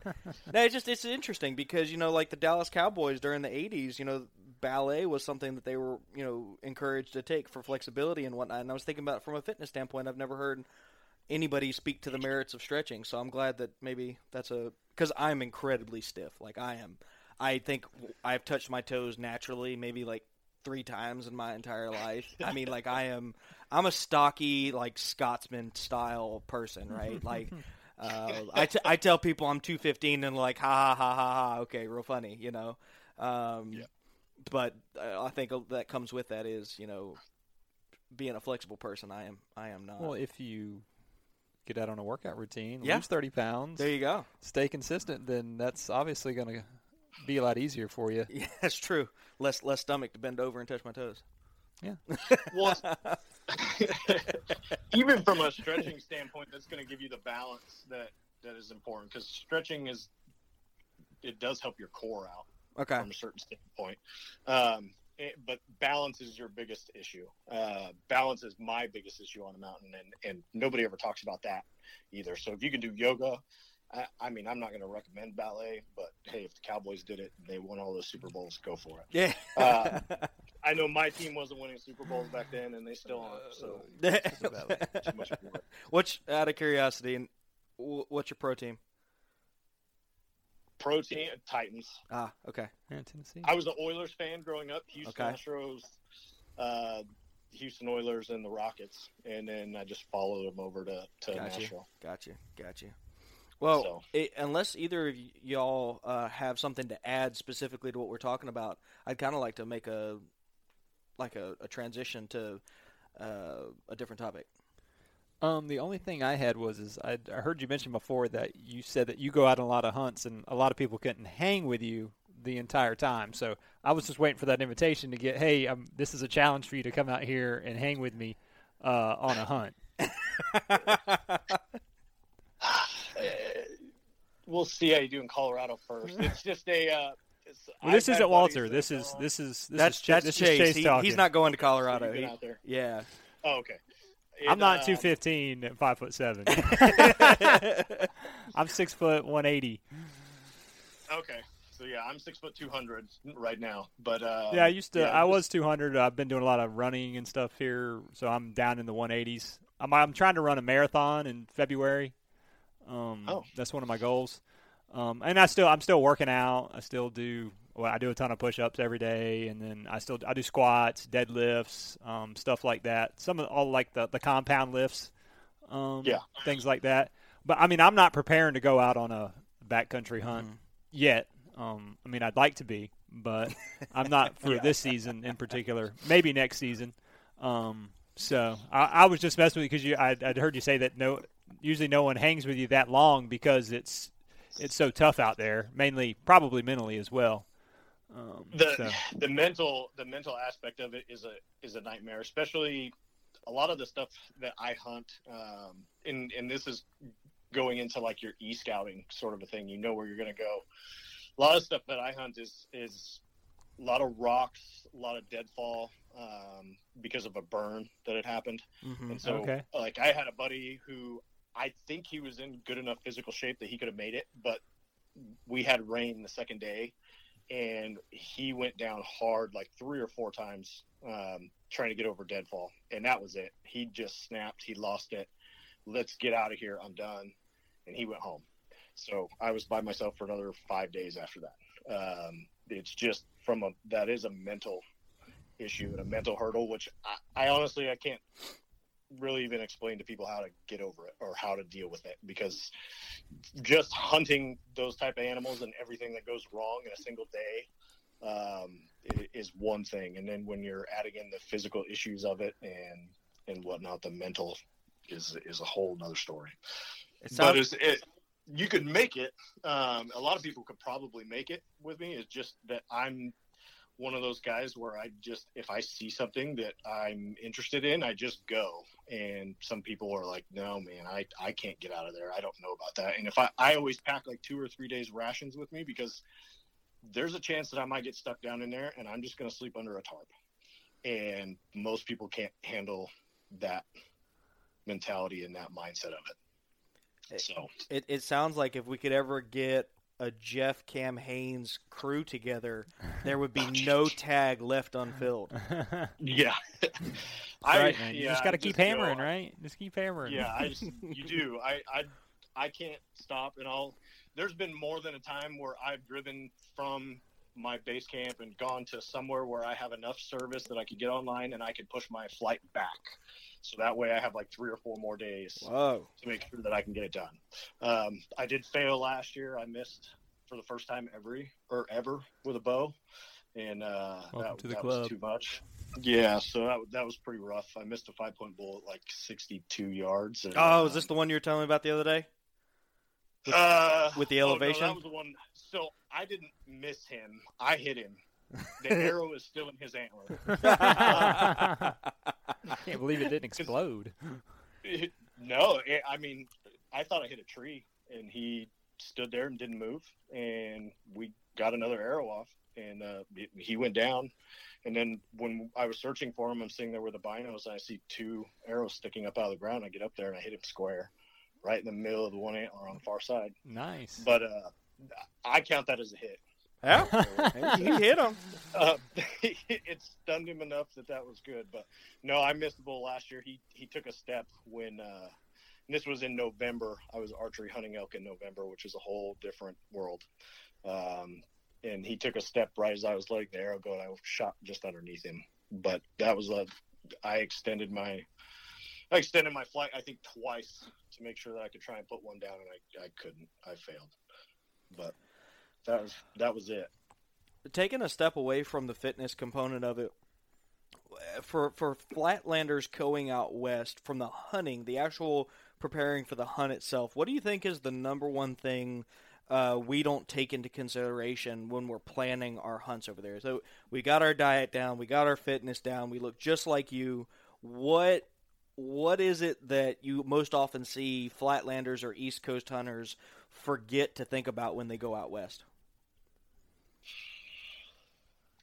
no, it's just it's interesting because you know, like the Dallas Cowboys during the '80s, you know, ballet was something that they were you know encouraged to take for flexibility and whatnot. And I was thinking about it from a fitness standpoint. I've never heard anybody speak to the merits of stretching. So I'm glad that maybe that's a because I'm incredibly stiff. Like I am. I think I've touched my toes naturally, maybe like three times in my entire life. I mean, like I am, I'm a stocky, like Scotsman style person, right? Like, uh, I, t- I tell people I'm 215 and like, ha ha ha ha ha, okay, real funny, you know. Um, Yeah. But uh, I think that comes with that is, you know, being a flexible person. I am, I am not. Well, if you get out on a workout routine, Yeah. lose 30 pounds, there you go. stay consistent, then that's obviously going to be a lot easier for you. Yeah, that's true. Less, less stomach to bend over and touch my toes. Yeah. well, even from a stretching standpoint, that's going to give you the balance that, that is important because stretching is, it does help your core out. Okay. from a certain standpoint. Um, it- but balance is your biggest issue. Uh, balance is my biggest issue on the mountain, and, and nobody ever talks about that either. So if you can do yoga, I, I mean, I'm not going to recommend ballet, but hey, if the Cowboys did it, they won all those Super Bowls, go for it. Yeah. Uh, I know my team wasn't winning Super Bowls back then, and they still aren't. So too much it. What's out of curiosity and what's your pro team? Pro team Titans. Ah, okay. Yeah, Tennessee. I was an Oilers fan growing up. Houston Okay. Astros, uh, Houston Oilers, and the Rockets, and then I just followed them over to to Gotcha. Nashville. Got you. Got you. Well, So- it, unless either of y'all uh, have something to add specifically to what we're talking about, I'd kind of like to make a like a, a transition to uh, a different topic. Um, the only thing I had was is I, I heard you mention before that you said that you go out on a lot of hunts and a lot of people couldn't hang with you the entire time. So I was just waiting for that invitation to get, hey, um, this is a challenge for you to come out here and hang with me uh, on a hunt. We'll see how you do in Colorado first. It's just a. Uh, it's, Well, this I've isn't Walter. buddies This that is go- this is this that's is that's this Chase. is Chase He- he's not going to Colorado. You've He- out there. yeah. Oh, okay. I'm not um, 215 and five foot seven. I'm six foot 180. Okay, so yeah, I'm six foot two hundred right now, but uh, Yeah, I used to. yeah, I was 200. I've been doing a lot of running and stuff here, so I'm down in the 180s. I'm, I'm trying to run a marathon in February. Um, Oh. that's one of my goals. Um, and I still, I'm still working out. I still do. Well, I do a ton of push-ups every day, and then I still I do squats, deadlifts, um, stuff like that. Some of all like the the compound lifts, um, Yeah. things like that. But I mean, I'm not preparing to go out on a backcountry hunt Mhm. yet. Um, I mean, I'd like to be, but I'm not for Yeah. this season in particular. Maybe next season. Um, so I, I was just messing with you because you. I'd, I'd heard you say that no, usually no one hangs with you that long because it's it's so tough out there. Mainly, probably mentally as well. Um, the so. the mental the mental aspect of it is a is a nightmare, especially a lot of the stuff that I hunt. Um, and and this is going into like your e scouting sort of a thing. You know where you're going to go. A lot of stuff that I hunt is is a lot of rocks, a lot of deadfall um, because of a burn that had happened. Mhm. And so, Okay. like, I had a buddy who I think he was in good enough physical shape that he could have made it, but we had rain the second day, and he went down hard like three or four times um, trying to get over deadfall, and that was it. He just snapped. He lost it. Let's get out of here. I'm done, and he went home. So I was by myself for another five days after that. Um, it's just from a that is a mental issue and a mental hurdle, which I, I honestly I can't really even explain to people how to get over it or how to deal with it because just hunting those type of animals and everything that goes wrong in a single day um, is one thing, and then when you're adding in the physical issues of it and and whatnot, the mental is is a whole nother story. It but sounds it's, it you could make it. Um, a lot of people could probably make it with me. It's just that I'm one of those guys where I just if I see something that I'm interested in, I just go. And some people are like, "No, man, I I can't get out of there. I don't know about that." And if I I always pack like two or three days rations with me because there's a chance that I might get stuck down in there and I'm just going to sleep under a tarp. And most people can't handle that mentality and that mindset of it. So it, it sounds like if we could ever get a Jeff Cam Hanes crew together, there would be no tag left unfilled. yeah, right, man. You yeah, just got to I keep go- hammering, right? Just keep hammering. Yeah, I just you do. I I I can't stop, and I'll. There's been more than a time where I've driven from my base camp and gone to somewhere where I have enough service that I could get online and I could push my flight back. So that way I have like three or four more days Whoa. to make sure that I can get it done. Um, I did fail last year. I missed for the first time every or ever with a bow, and uh, Welcome that, to the that club. was too much. Yeah, so that, that was pretty rough. I missed a five point bullet like 62 yards. And, Oh, uh, is this the one you were telling me about the other day? with- uh, with the oh, no, elevation? that was the one. So I didn't miss him. I hit him. The arrow is still in his antler. I can't believe it didn't explode. no, it, I mean, I thought I hit a tree, and he stood there and didn't move, and we got another arrow off, and uh, he- he went down. And then when I was searching for him, I'm sitting there with the binos, and I see two arrows sticking up out of the ground. I get up there and I hit him square, right in the middle of the one antler on the far side. Nice. But uh, I count that as a hit. Yeah, you hit him. uh, it stunned him enough that that was good. But no, I missed the bull last year. He he took a step when uh, And this was in November. I was archery hunting elk in November, which is a whole different world. Um, and he took a step right as I was letting the arrow go, and I shot just underneath him. But that was a, I extended my, I extended my flight I think twice to make sure that I could try and put one down, and I, I couldn't. I failed. But that was that was it. Taking a step away from the fitness component of it, for for flatlanders going out west from the hunting, the actual preparing for the hunt itself, what do you think is the number one thing uh, we don't take into consideration when we're planning our hunts over there? So we got our diet down, we got our fitness down, we look just like you. What what is it that you most often see flatlanders or East Coast hunters forget to think about when they go out west?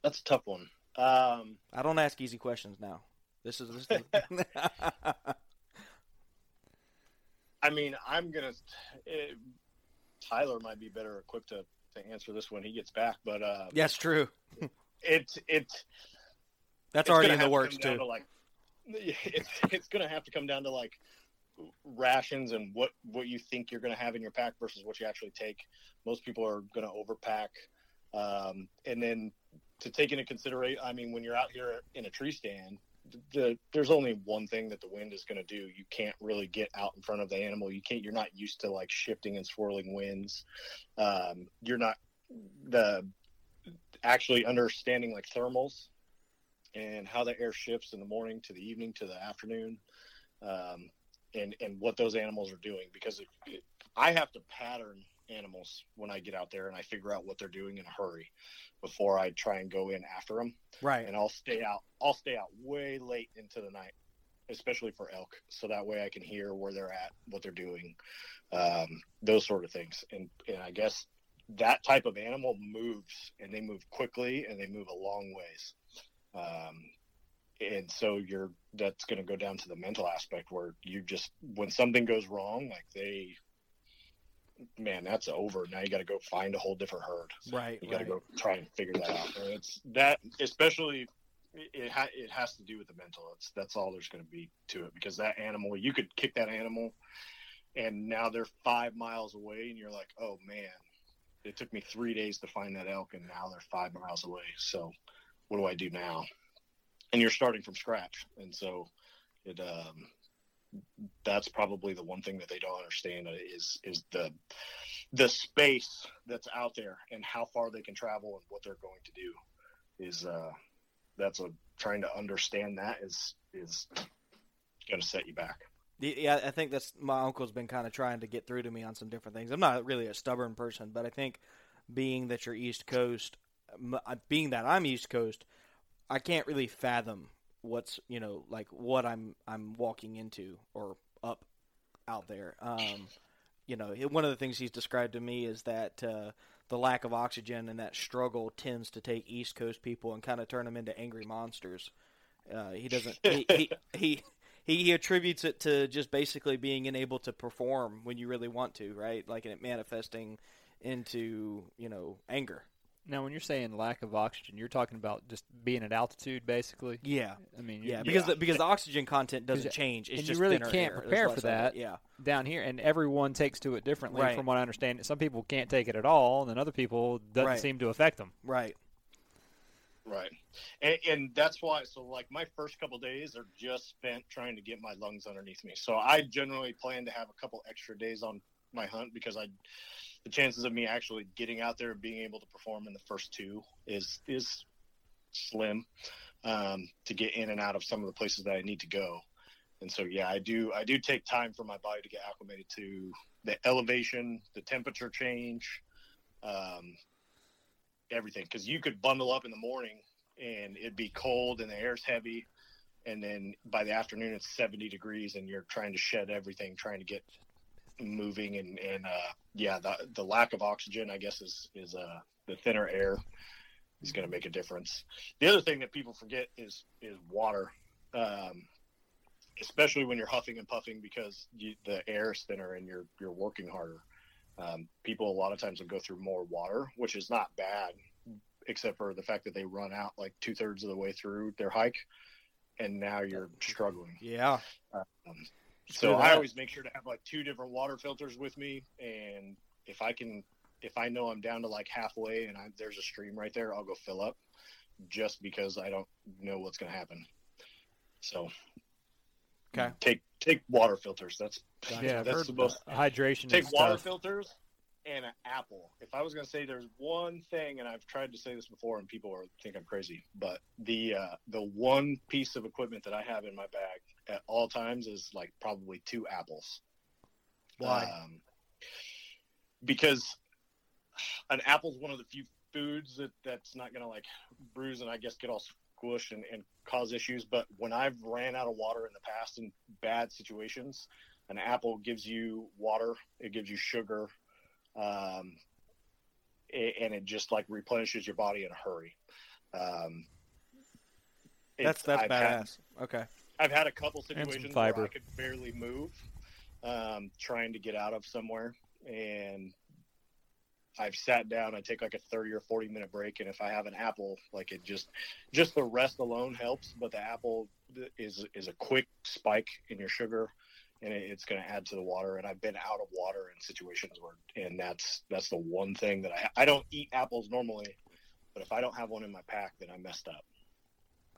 That's a tough one. Um, I don't ask easy questions now. This is this. Is... I mean, I'm gonna. It, Tyler might be better equipped to, to answer this when he gets back, but uh, yes, true. It's it's that's already in the works to too. To like, it's it's gonna have to come down to like rations and what what you think you're gonna have in your pack versus what you actually take. Most people are gonna overpack, um, and then to take into consideration, I mean, when you're out here in a tree stand, the, there's only one thing that the wind is going to do. You can't really get out in front of the animal. You can't. You're not used to like shifting and swirling winds. Um, you're not the actually understanding like thermals and how the air shifts in the morning to the evening to the afternoon, um, and and what those animals are doing because it, it, I have to pattern animals when I get out there and I figure out what they're doing in a hurry before I try and go in after them. Right. And I'll stay out. I'll stay out way late into the night, especially for elk, so that way I can hear where they're at, what they're doing, um, those sort of things. And and I guess that type of animal moves and they move quickly and they move a long ways. Um, and so you're that's going to go down to the mental aspect where you just when something goes wrong like they man, that's over. Now you got to go find a whole different herd. Right. You got to right. go try and figure that out. And it's that, especially, it ha- it has to do with the mental. It's that's all there's going to be to it because that animal, you could kick that animal, and now they're five miles away, and you're like, oh man, it took me three days to find that elk, and now they're five miles away. So, what do I do now? And you're starting from scratch, and so it um that's probably the one thing that they don't understand is is the the space that's out there and how far they can travel and what they're going to do is uh that's a trying to understand that is is going to set you back. Yeah i think that's my uncle's been kind of trying to get through to me on some different things. I'm not really a stubborn person but i think being that you're east coast being that i'm east coast i can't really fathom what's you know like what I'm I'm walking into or up out there. Um, you know, one of the things he's described to me is that uh, the lack of oxygen and that struggle tends to take East Coast people and kind of turn them into angry monsters. Uh, he doesn't. he, he, he he attributes it to just basically being unable to perform when you really want to, right? Like it manifesting into you know anger. Now, when you're saying lack of oxygen, you're talking about just being at altitude, basically. Yeah, I mean, yeah, because The, because the oxygen content doesn't change. It's and just you really can't air. prepare for that. Yeah, down here, and everyone takes to it differently. Right. From what I understand, some people can't take it at all, and then other people doesn't Right. seem to affect them. right. right and, and that's why so like my first couple days are just spent trying to get my lungs underneath me so i generally plan to have a couple extra days on my hunt because i the chances of me actually getting out there and being able to perform in the first two is is slim um, to get in and out of some of the places that I need to go. And so, yeah, I do. I do take time for my body to get acclimated to the elevation, the temperature change, um, everything. Because you could bundle up in the morning and it'd be cold and the air's heavy, and then by the afternoon it's 70 degrees and you're trying to shed everything, trying to get moving and and uh, yeah, the the lack of oxygen, I guess, is is uh, the thinner air is going to make a difference. The other thing that people forget is is water, um, especially when you're huffing and puffing because you, the air is thinner and you're you're working harder. Um, people a lot of times will go through more water, which is not bad, except for the fact that they run out like two thirds of the way through their hike, and now you're struggling. Yeah. Um, so I always make sure to have like two different water filters with me, and if I can, if I know I'm down to like halfway and I, there's a stream right there, I'll go fill up, just because I don't know what's going to happen. So, Okay. take take water filters. That's Yeah, that's heard the most. hydration. Take water stuff. filters and an apple. If I was going to say there's one thing, and I've tried to say this before, and people are think I'm crazy, but the uh, the one piece of equipment that I have in my bag at all times is like probably two apples. Why? Um, because an apple's one of the few foods that that's not going to like bruise and I guess get all squished and, and cause issues. But when I've ran out of water in the past in bad situations, an apple gives you water, it gives you sugar, um, and it just like replenishes your body in a hurry. Um, That's that's I've had- badass. okay. I've had a couple situations where. I could barely move, um, trying to get out of somewhere, and I've sat down. I take like a thirty or forty minute break, and if I have an apple, like it just, just the rest alone helps. But the apple is is a quick spike in your sugar, and it, it's going to add to the water. And I've been out of water in situations where, and that's that's the one thing that I I don't eat apples normally, but if I don't have one in my pack, then I messed up.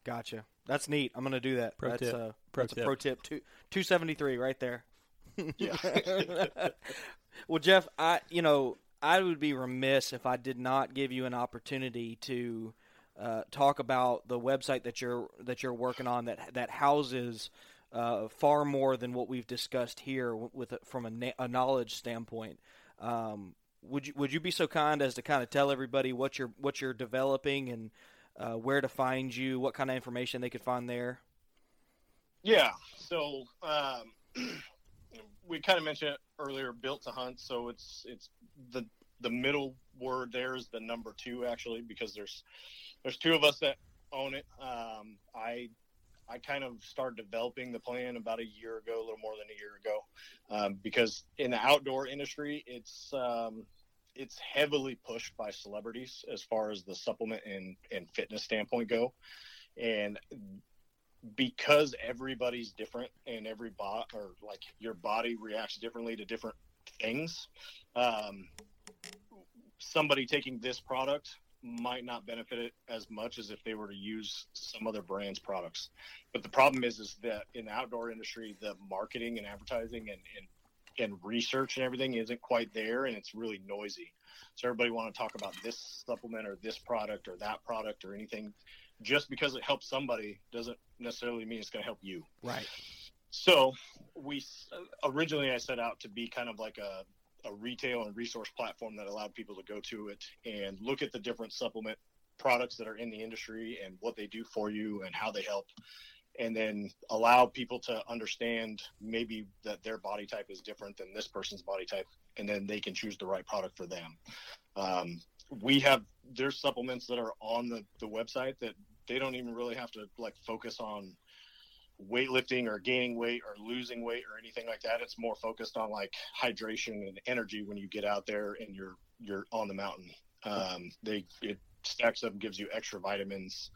Gotcha. That's neat. I'm gonna do that. Pro that's tip. Uh, Pro that's tip. a pro tip. Two two seventy three right there. Yeah. well, Jeff, I you know I would be remiss if I did not give you an opportunity to uh, talk about the website that you're that you're working on that that houses uh, far more than what we've discussed here with a, from a, na- a knowledge standpoint. Um, would you would you be so kind as to kind of tell everybody what you're what you're developing and uh, where to find you, what kind of information they could find there? Yeah. So um, we kind of mentioned earlier, built to hunt. So it's it's the the middle word there is the number two actually because there's there's two of us that own it. Um, I I kind of started developing the plan about a year ago, a little more than a year ago, um, because in the outdoor industry, it's um, it's heavily pushed by celebrities as far as the supplement and, and fitness standpoint go. And because everybody's different and every bot or like your body reacts differently to different things, um, somebody taking this product might not benefit it as much as if they were to use some other brand's products. But the problem is, is that in the outdoor industry, the marketing and advertising and, and and research and everything isn't quite there and it's really noisy. So everybody want to talk about this supplement or this product or that product or anything. Just because it helps somebody doesn't necessarily mean it's going to help you. Right. so we originally i set out to be kind of like a, a retail and resource platform that allowed people to go to it and look at the different supplement products that are in the industry and what they do for you and how they help and then allow people to understand maybe that their body type is different than this person's body type and then they can choose the right product for them. Um, we have there's supplements that are on the, the website that they don't even really have to like focus on weightlifting or gaining weight or losing weight or anything like that. It's more focused on like hydration and energy when you get out there and you're you're on the mountain. Um, they it stacks up gives you extra vitamins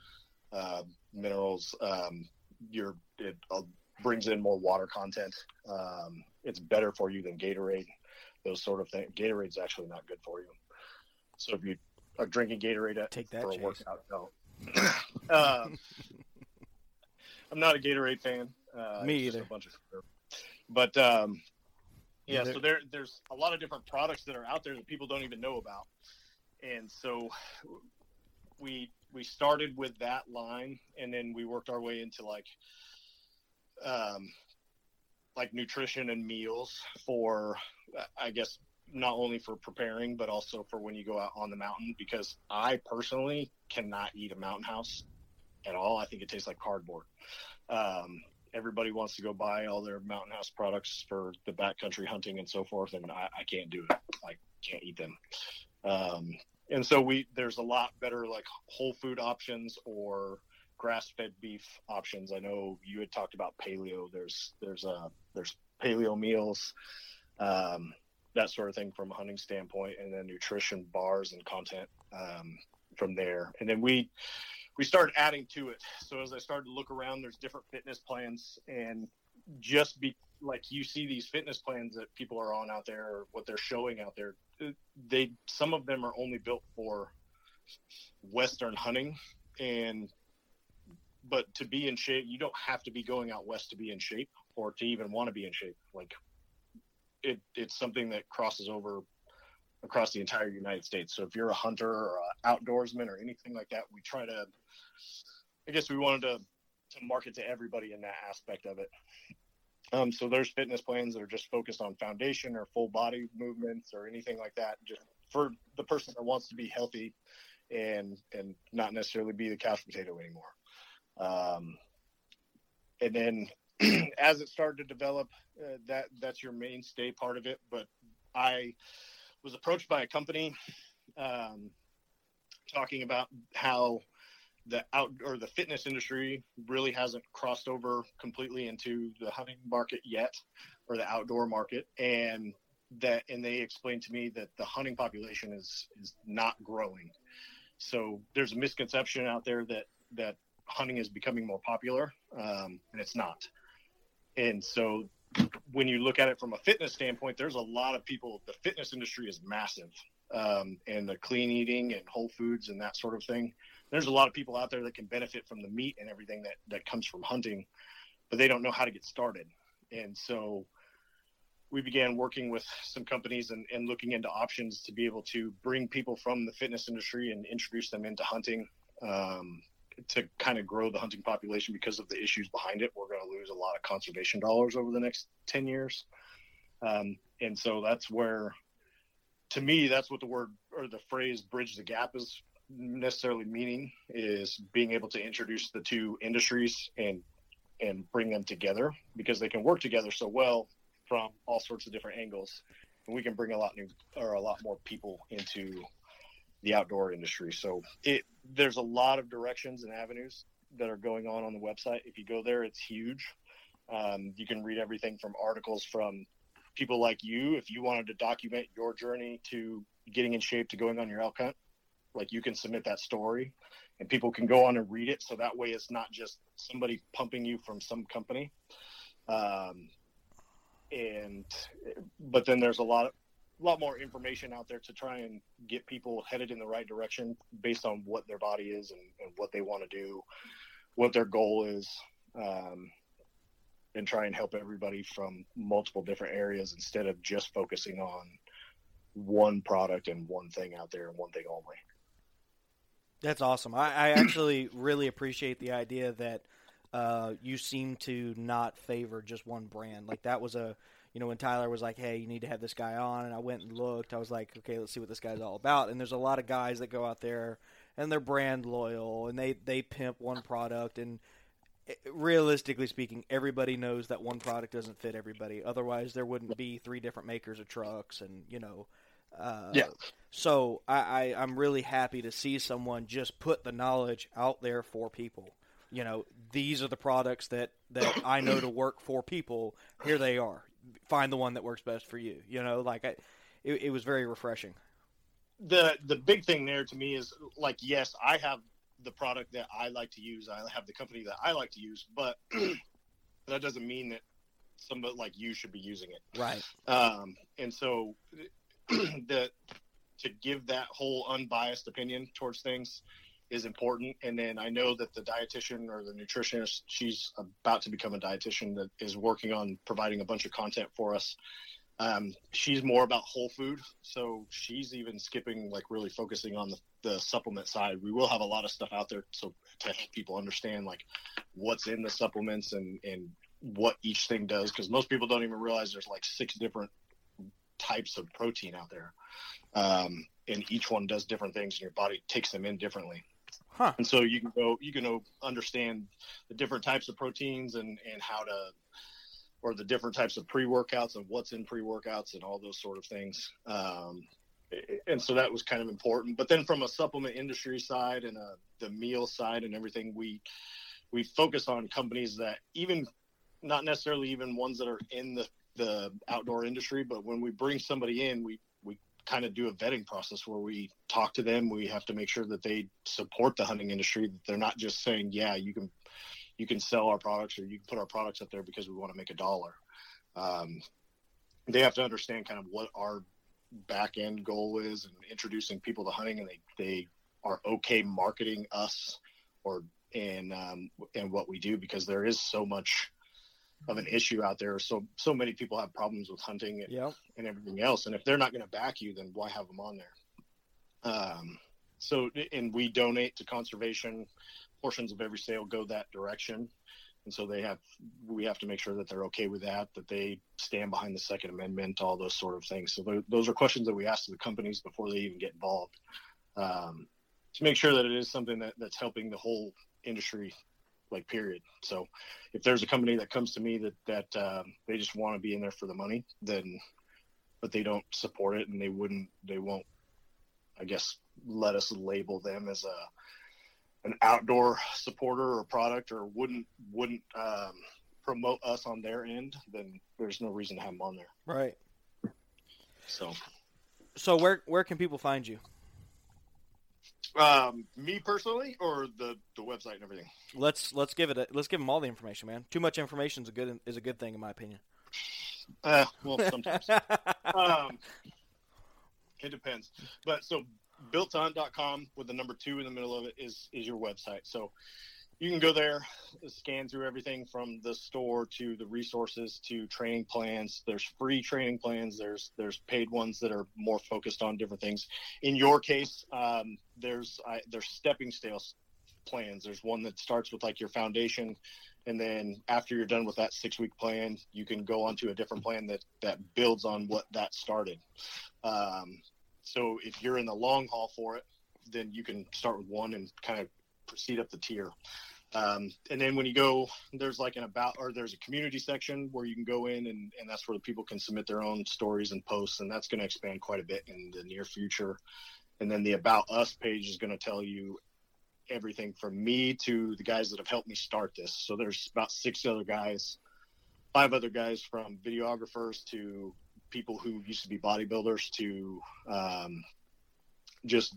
uh, minerals um, your it uh, brings in more water content. Um, it's better for you than Gatorade, those sort of things. Gatorade's actually not good for you. So if you are drinking Gatorade at, Take that, for a Chase. workout, no. um, I'm not a Gatorade fan. Uh, Me either. A bunch of. But um, yeah, so there there's a lot of different products that are out there that people don't even know about, and so we we started with that line, and then we worked our way into like um, like nutrition and meals for I guess not only for preparing but also for when you go out on the mountain because I personally cannot eat a mountain house at all. I think it tastes like cardboard. Um, everybody wants to go buy all their mountain house products for the backcountry hunting and so forth, and I, I can't do it. I can't eat them. Um, and so we there's a lot better like whole food options or grass fed beef options. I know you had talked about paleo. There's there's uh there's paleo meals, um, that sort of thing from a hunting standpoint, and then nutrition bars and content um, from there. And then we we started adding to it. So as I started to look around, there's different fitness plans, and just be like you see these fitness plans that people are on out there or what they're showing out there uh, they some of them are only built for western hunting and but to be in shape you don't have to be going out west to be in shape or to even want to be in shape like it it's something that crosses over across the entire united states. So if you're a hunter or an outdoorsman or anything like that we try to i guess we wanted to to market to everybody in that aspect of it um, so there's fitness plans that are just focused on foundation or full body movements or anything like that, just for the person that wants to be healthy and and not necessarily be the couch potato anymore. Um, and then as it started to develop, uh, that that's your mainstay part of it. But I was approached by a company um, talking about how the out or the fitness industry really hasn't crossed over completely into the hunting market yet or the outdoor market. And that and they explained to me that the hunting population is is not growing. So there's a misconception out there that that hunting is becoming more popular um, and it's not. And so when you look at it from a fitness standpoint there's a lot of people the fitness industry is massive um, and the clean eating and whole foods and that sort of thing there's a lot of people out there that can benefit from the meat and everything that that comes from hunting, but they don't know how to get started. And so we began working with some companies and, and looking into options to be able to bring people from the fitness industry and introduce them into hunting um, to kind of grow the hunting population because of the issues behind it. We're going to lose a lot of conservation dollars over the next 10 years. Um, and so that's where, to me, that's what the word or the phrase bridge the gap is necessarily meaning is being able to introduce the two industries and and bring them together because they can work together so well from all sorts of different angles. And we can bring a lot new or a lot more people into the outdoor industry. So it there's a lot of directions and avenues that are going on on the website. If you go there it's huge. Um, you can read everything from articles from people like you. If you wanted to document your journey to getting in shape to going on your elk hunt like you can submit that story and people can go on and read it. So that way it's not just somebody pumping you from some company. Um, and, but then there's a lot a lot more information out there to try and get people headed in the right direction based on what their body is and, and what they want to do, what their goal is, um, and try and help everybody from multiple different areas instead of just focusing on one product and one thing out there and one thing only. That's awesome. I, I actually really appreciate the idea that uh, you seem to not favor just one brand. Like that was a, you know, when Tyler was like, "Hey, you need to have this guy on," and I went and looked. I was like, "Okay, let's see what this guy's all about." And there's a lot of guys that go out there and they're brand loyal and they they pimp one product and eh, realistically speaking, everybody knows that one product doesn't fit everybody. Otherwise, there wouldn't be three different makers of trucks and you know uh, yeah. So I, I, I'm really happy to see someone just put the knowledge out there for people. You know, these are the products that, that I know to work for people. Here they are. Find the one that works best for you. You know, like I, it, it was very refreshing. The the big thing there to me is like, yes, I have the product that I like to use. I have the company that I like to use, but that doesn't mean that somebody like you should be using it. Right. Um, and so that to give that whole unbiased opinion towards things is important. And then I know that the dietitian or the nutritionist, she's about to become a dietitian that is working on providing a bunch of content for us. Um, she's more about whole food, so she's even skipping like really focusing on the, the supplement side. We will have a lot of stuff out there so to help people understand like what's in the supplements and and what each thing does because most people don't even realize there's like six different types of protein out there. Um, and each one does different things and your body takes them in differently. Huh. And so you can go, you can go understand the different types of proteins and, and how to, or the different types of pre-workouts and what's in pre-workouts and all those sort of things. Um, and so that was kind of important. But then from a supplement industry side and a, the meal side and everything, we we focus on companies that even not necessarily even ones that are in the the outdoor industry, but when we bring somebody in, we we kind of do a vetting process where we talk to them. We have to make sure that they support the hunting industry. That they're not just saying, "Yeah, you can you can sell our products or you can put our products up there because we want to make a dollar. Um, they have to understand kind of what our back end goal is and introducing people to hunting, and they they are okay marketing us or and um, and what we do because there is so much of an issue out there. So so many people have problems with hunting and, Yep. and everything else. And if they're not going to back you, then why have them on there? Um, so and we donate to conservation. Portions of every sale go that direction, and so they have we have to make sure that they're okay with that, that they stand behind the Second Amendment, all those sort of things. So tho- those are questions that we ask the companies before they even get involved. Um, to make sure that it is something that, that's helping the whole industry like period so if there's a company that comes to me that that um, they just want to be in there for the money then but they don't support it and they wouldn't they won't i guess let us label them as a an outdoor supporter or product or wouldn't wouldn't um, promote us on their end then there's no reason to have them on there Right. so So where where can people find you? Um, me personally or the the website and everything Let's let's give it a, let's give them all the information, man. Too much information is a good is a good thing in my opinion. uh, well sometimes um, it depends. But so builton.com with the number two in the middle of it is is your website. So you can go there, scan through everything from the store to the resources to training plans. There's free training plans. There's there's paid ones that are more focused on different things. In your case, um, there's I, there's stepping stairs plans. There's one that starts with like your foundation, and then after you're done with that six week plan, you can go on to a different plan that that builds on what that started. Um, so if you're in the long haul for it, then you can start with one and kind of proceed up the tier. Um, and then when you go, there's like an about or there's a community section where you can go in and, and that's where the people can submit their own stories and posts, and that's going to expand quite a bit in the near future. And then the about us page is going to tell you everything from me to the guys that have helped me start this. So there's about six other guys, five other guys from videographers to people who used to be bodybuilders to um, just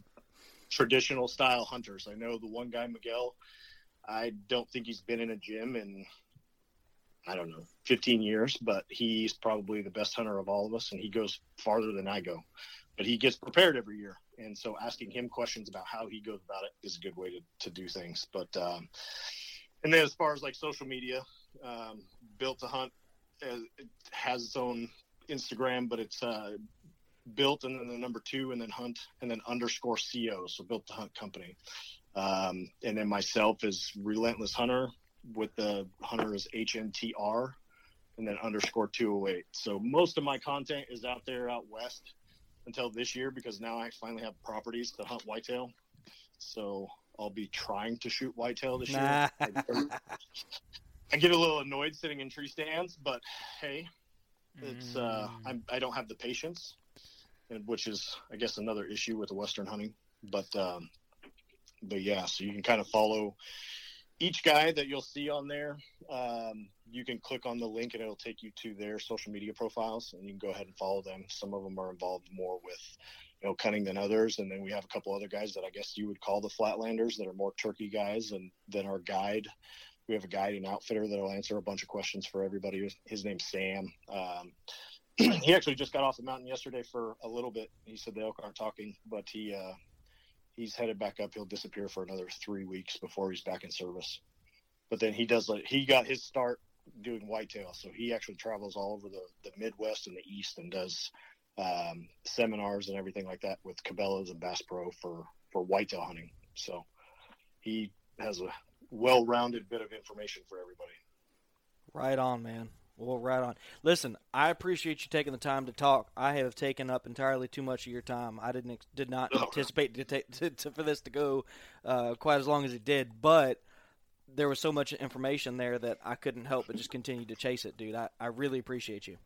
traditional style hunters. I know the one guy, Miguel, I don't think he's been in a gym in, I don't know, 15 years, but he's probably the best hunter of all of us, and he goes farther than I go. But he gets prepared every year. And so asking him questions about how he goes about it is a good way to, to do things. But, um, and then as far as like social media, um, Built to Hunt uh, has its own Instagram, but it's uh, built and then the number two and then hunt and then underscore co so built the hunt company. Um, and then myself is relentless hunter with the hunter is hntr and then underscore 208 so most of my content is out there out west until this year because now i finally have properties to hunt whitetail. So i'll be trying to shoot whitetail this Nah. year i get a little annoyed sitting in tree stands but hey it's uh I'm, i don't have the patience which is i guess another issue with the western hunting. But um but yeah so you can kind of follow each guy that you'll see on there. Um you can click on the link and it'll take you to their social media profiles and you can go ahead and follow them. Some of them are involved more with you know cutting than others. And then we have a couple other guys that i guess you would call the flatlanders that are more turkey guys and then our guide. We have a guide and outfitter that'll answer a bunch of questions for everybody. His name's Sam. Um, he actually just got off the mountain yesterday for a little bit. He said the elk aren't talking, but he uh, he's headed back up. He'll disappear for another three weeks before he's back in service. But then he does like he got his start doing whitetail, so he actually travels all over the, the Midwest and the East and does um, seminars and everything like that with Cabela's and Bass Pro for for whitetail hunting. So he has a well-rounded bit of information for everybody. Right on, man. Well, right on. Listen, I appreciate you taking the time to talk. I have taken up entirely too much of your time. I didn't ex- did not Oh. anticipate to take to, to, for this to go uh, quite as long as it did, but there was so much information there that I couldn't help but just continue to chase it, dude. I, I really appreciate you.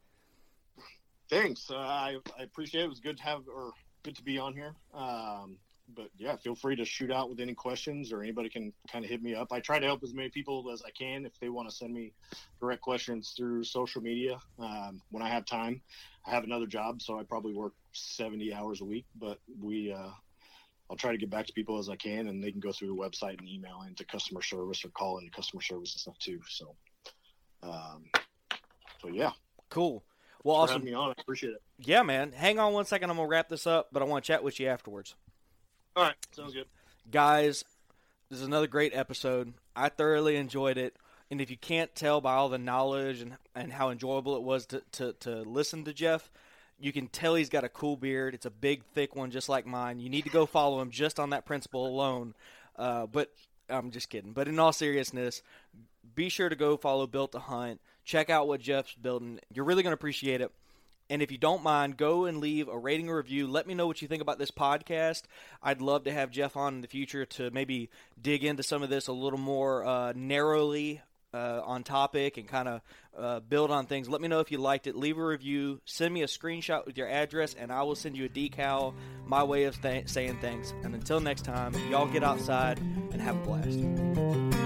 Thanks. Uh, I, I appreciate it. It was good to have or good to be on here. Um, but yeah, feel free to shoot out with any questions or anybody can kind of hit me up. I try to help as many people as I can if they want to send me direct questions through social media. Um, when I have time, I have another job, so I probably work 70 hours a week, but we, uh, I'll try to get back to people as I can, and they can go through the website and email into customer service or call into customer service and stuff too. So, um, so yeah, Cool. Well, Thanks awesome. me on. I appreciate it. Yeah, man. Hang on one second. I'm gonna wrap this up, but I want to chat with you afterwards. All right, sounds good. guys this is another great episode. I thoroughly enjoyed it. And if you can't tell by all the knowledge and, and how enjoyable it was to, to, to listen to jeff you can tell he's got a cool beard. It's a big thick one just like mine. You need to go follow him just on that principle alone. Uh, but i'm just kidding. But in all seriousness be sure to go follow built to hunt. Check out what jeff's building. You're really going to appreciate it and if you don't mind, go and leave a rating or review. Let me know what you think about this podcast. I'd love to have Jeff on in the future to maybe dig into some of this a little more uh, narrowly uh, on topic and kind of uh, build on things. Let me know if you liked it. Leave a review. Send me a screenshot with your address, and I will send you a decal. My way of th- saying thanks. And until next time, y'all get outside and have a blast.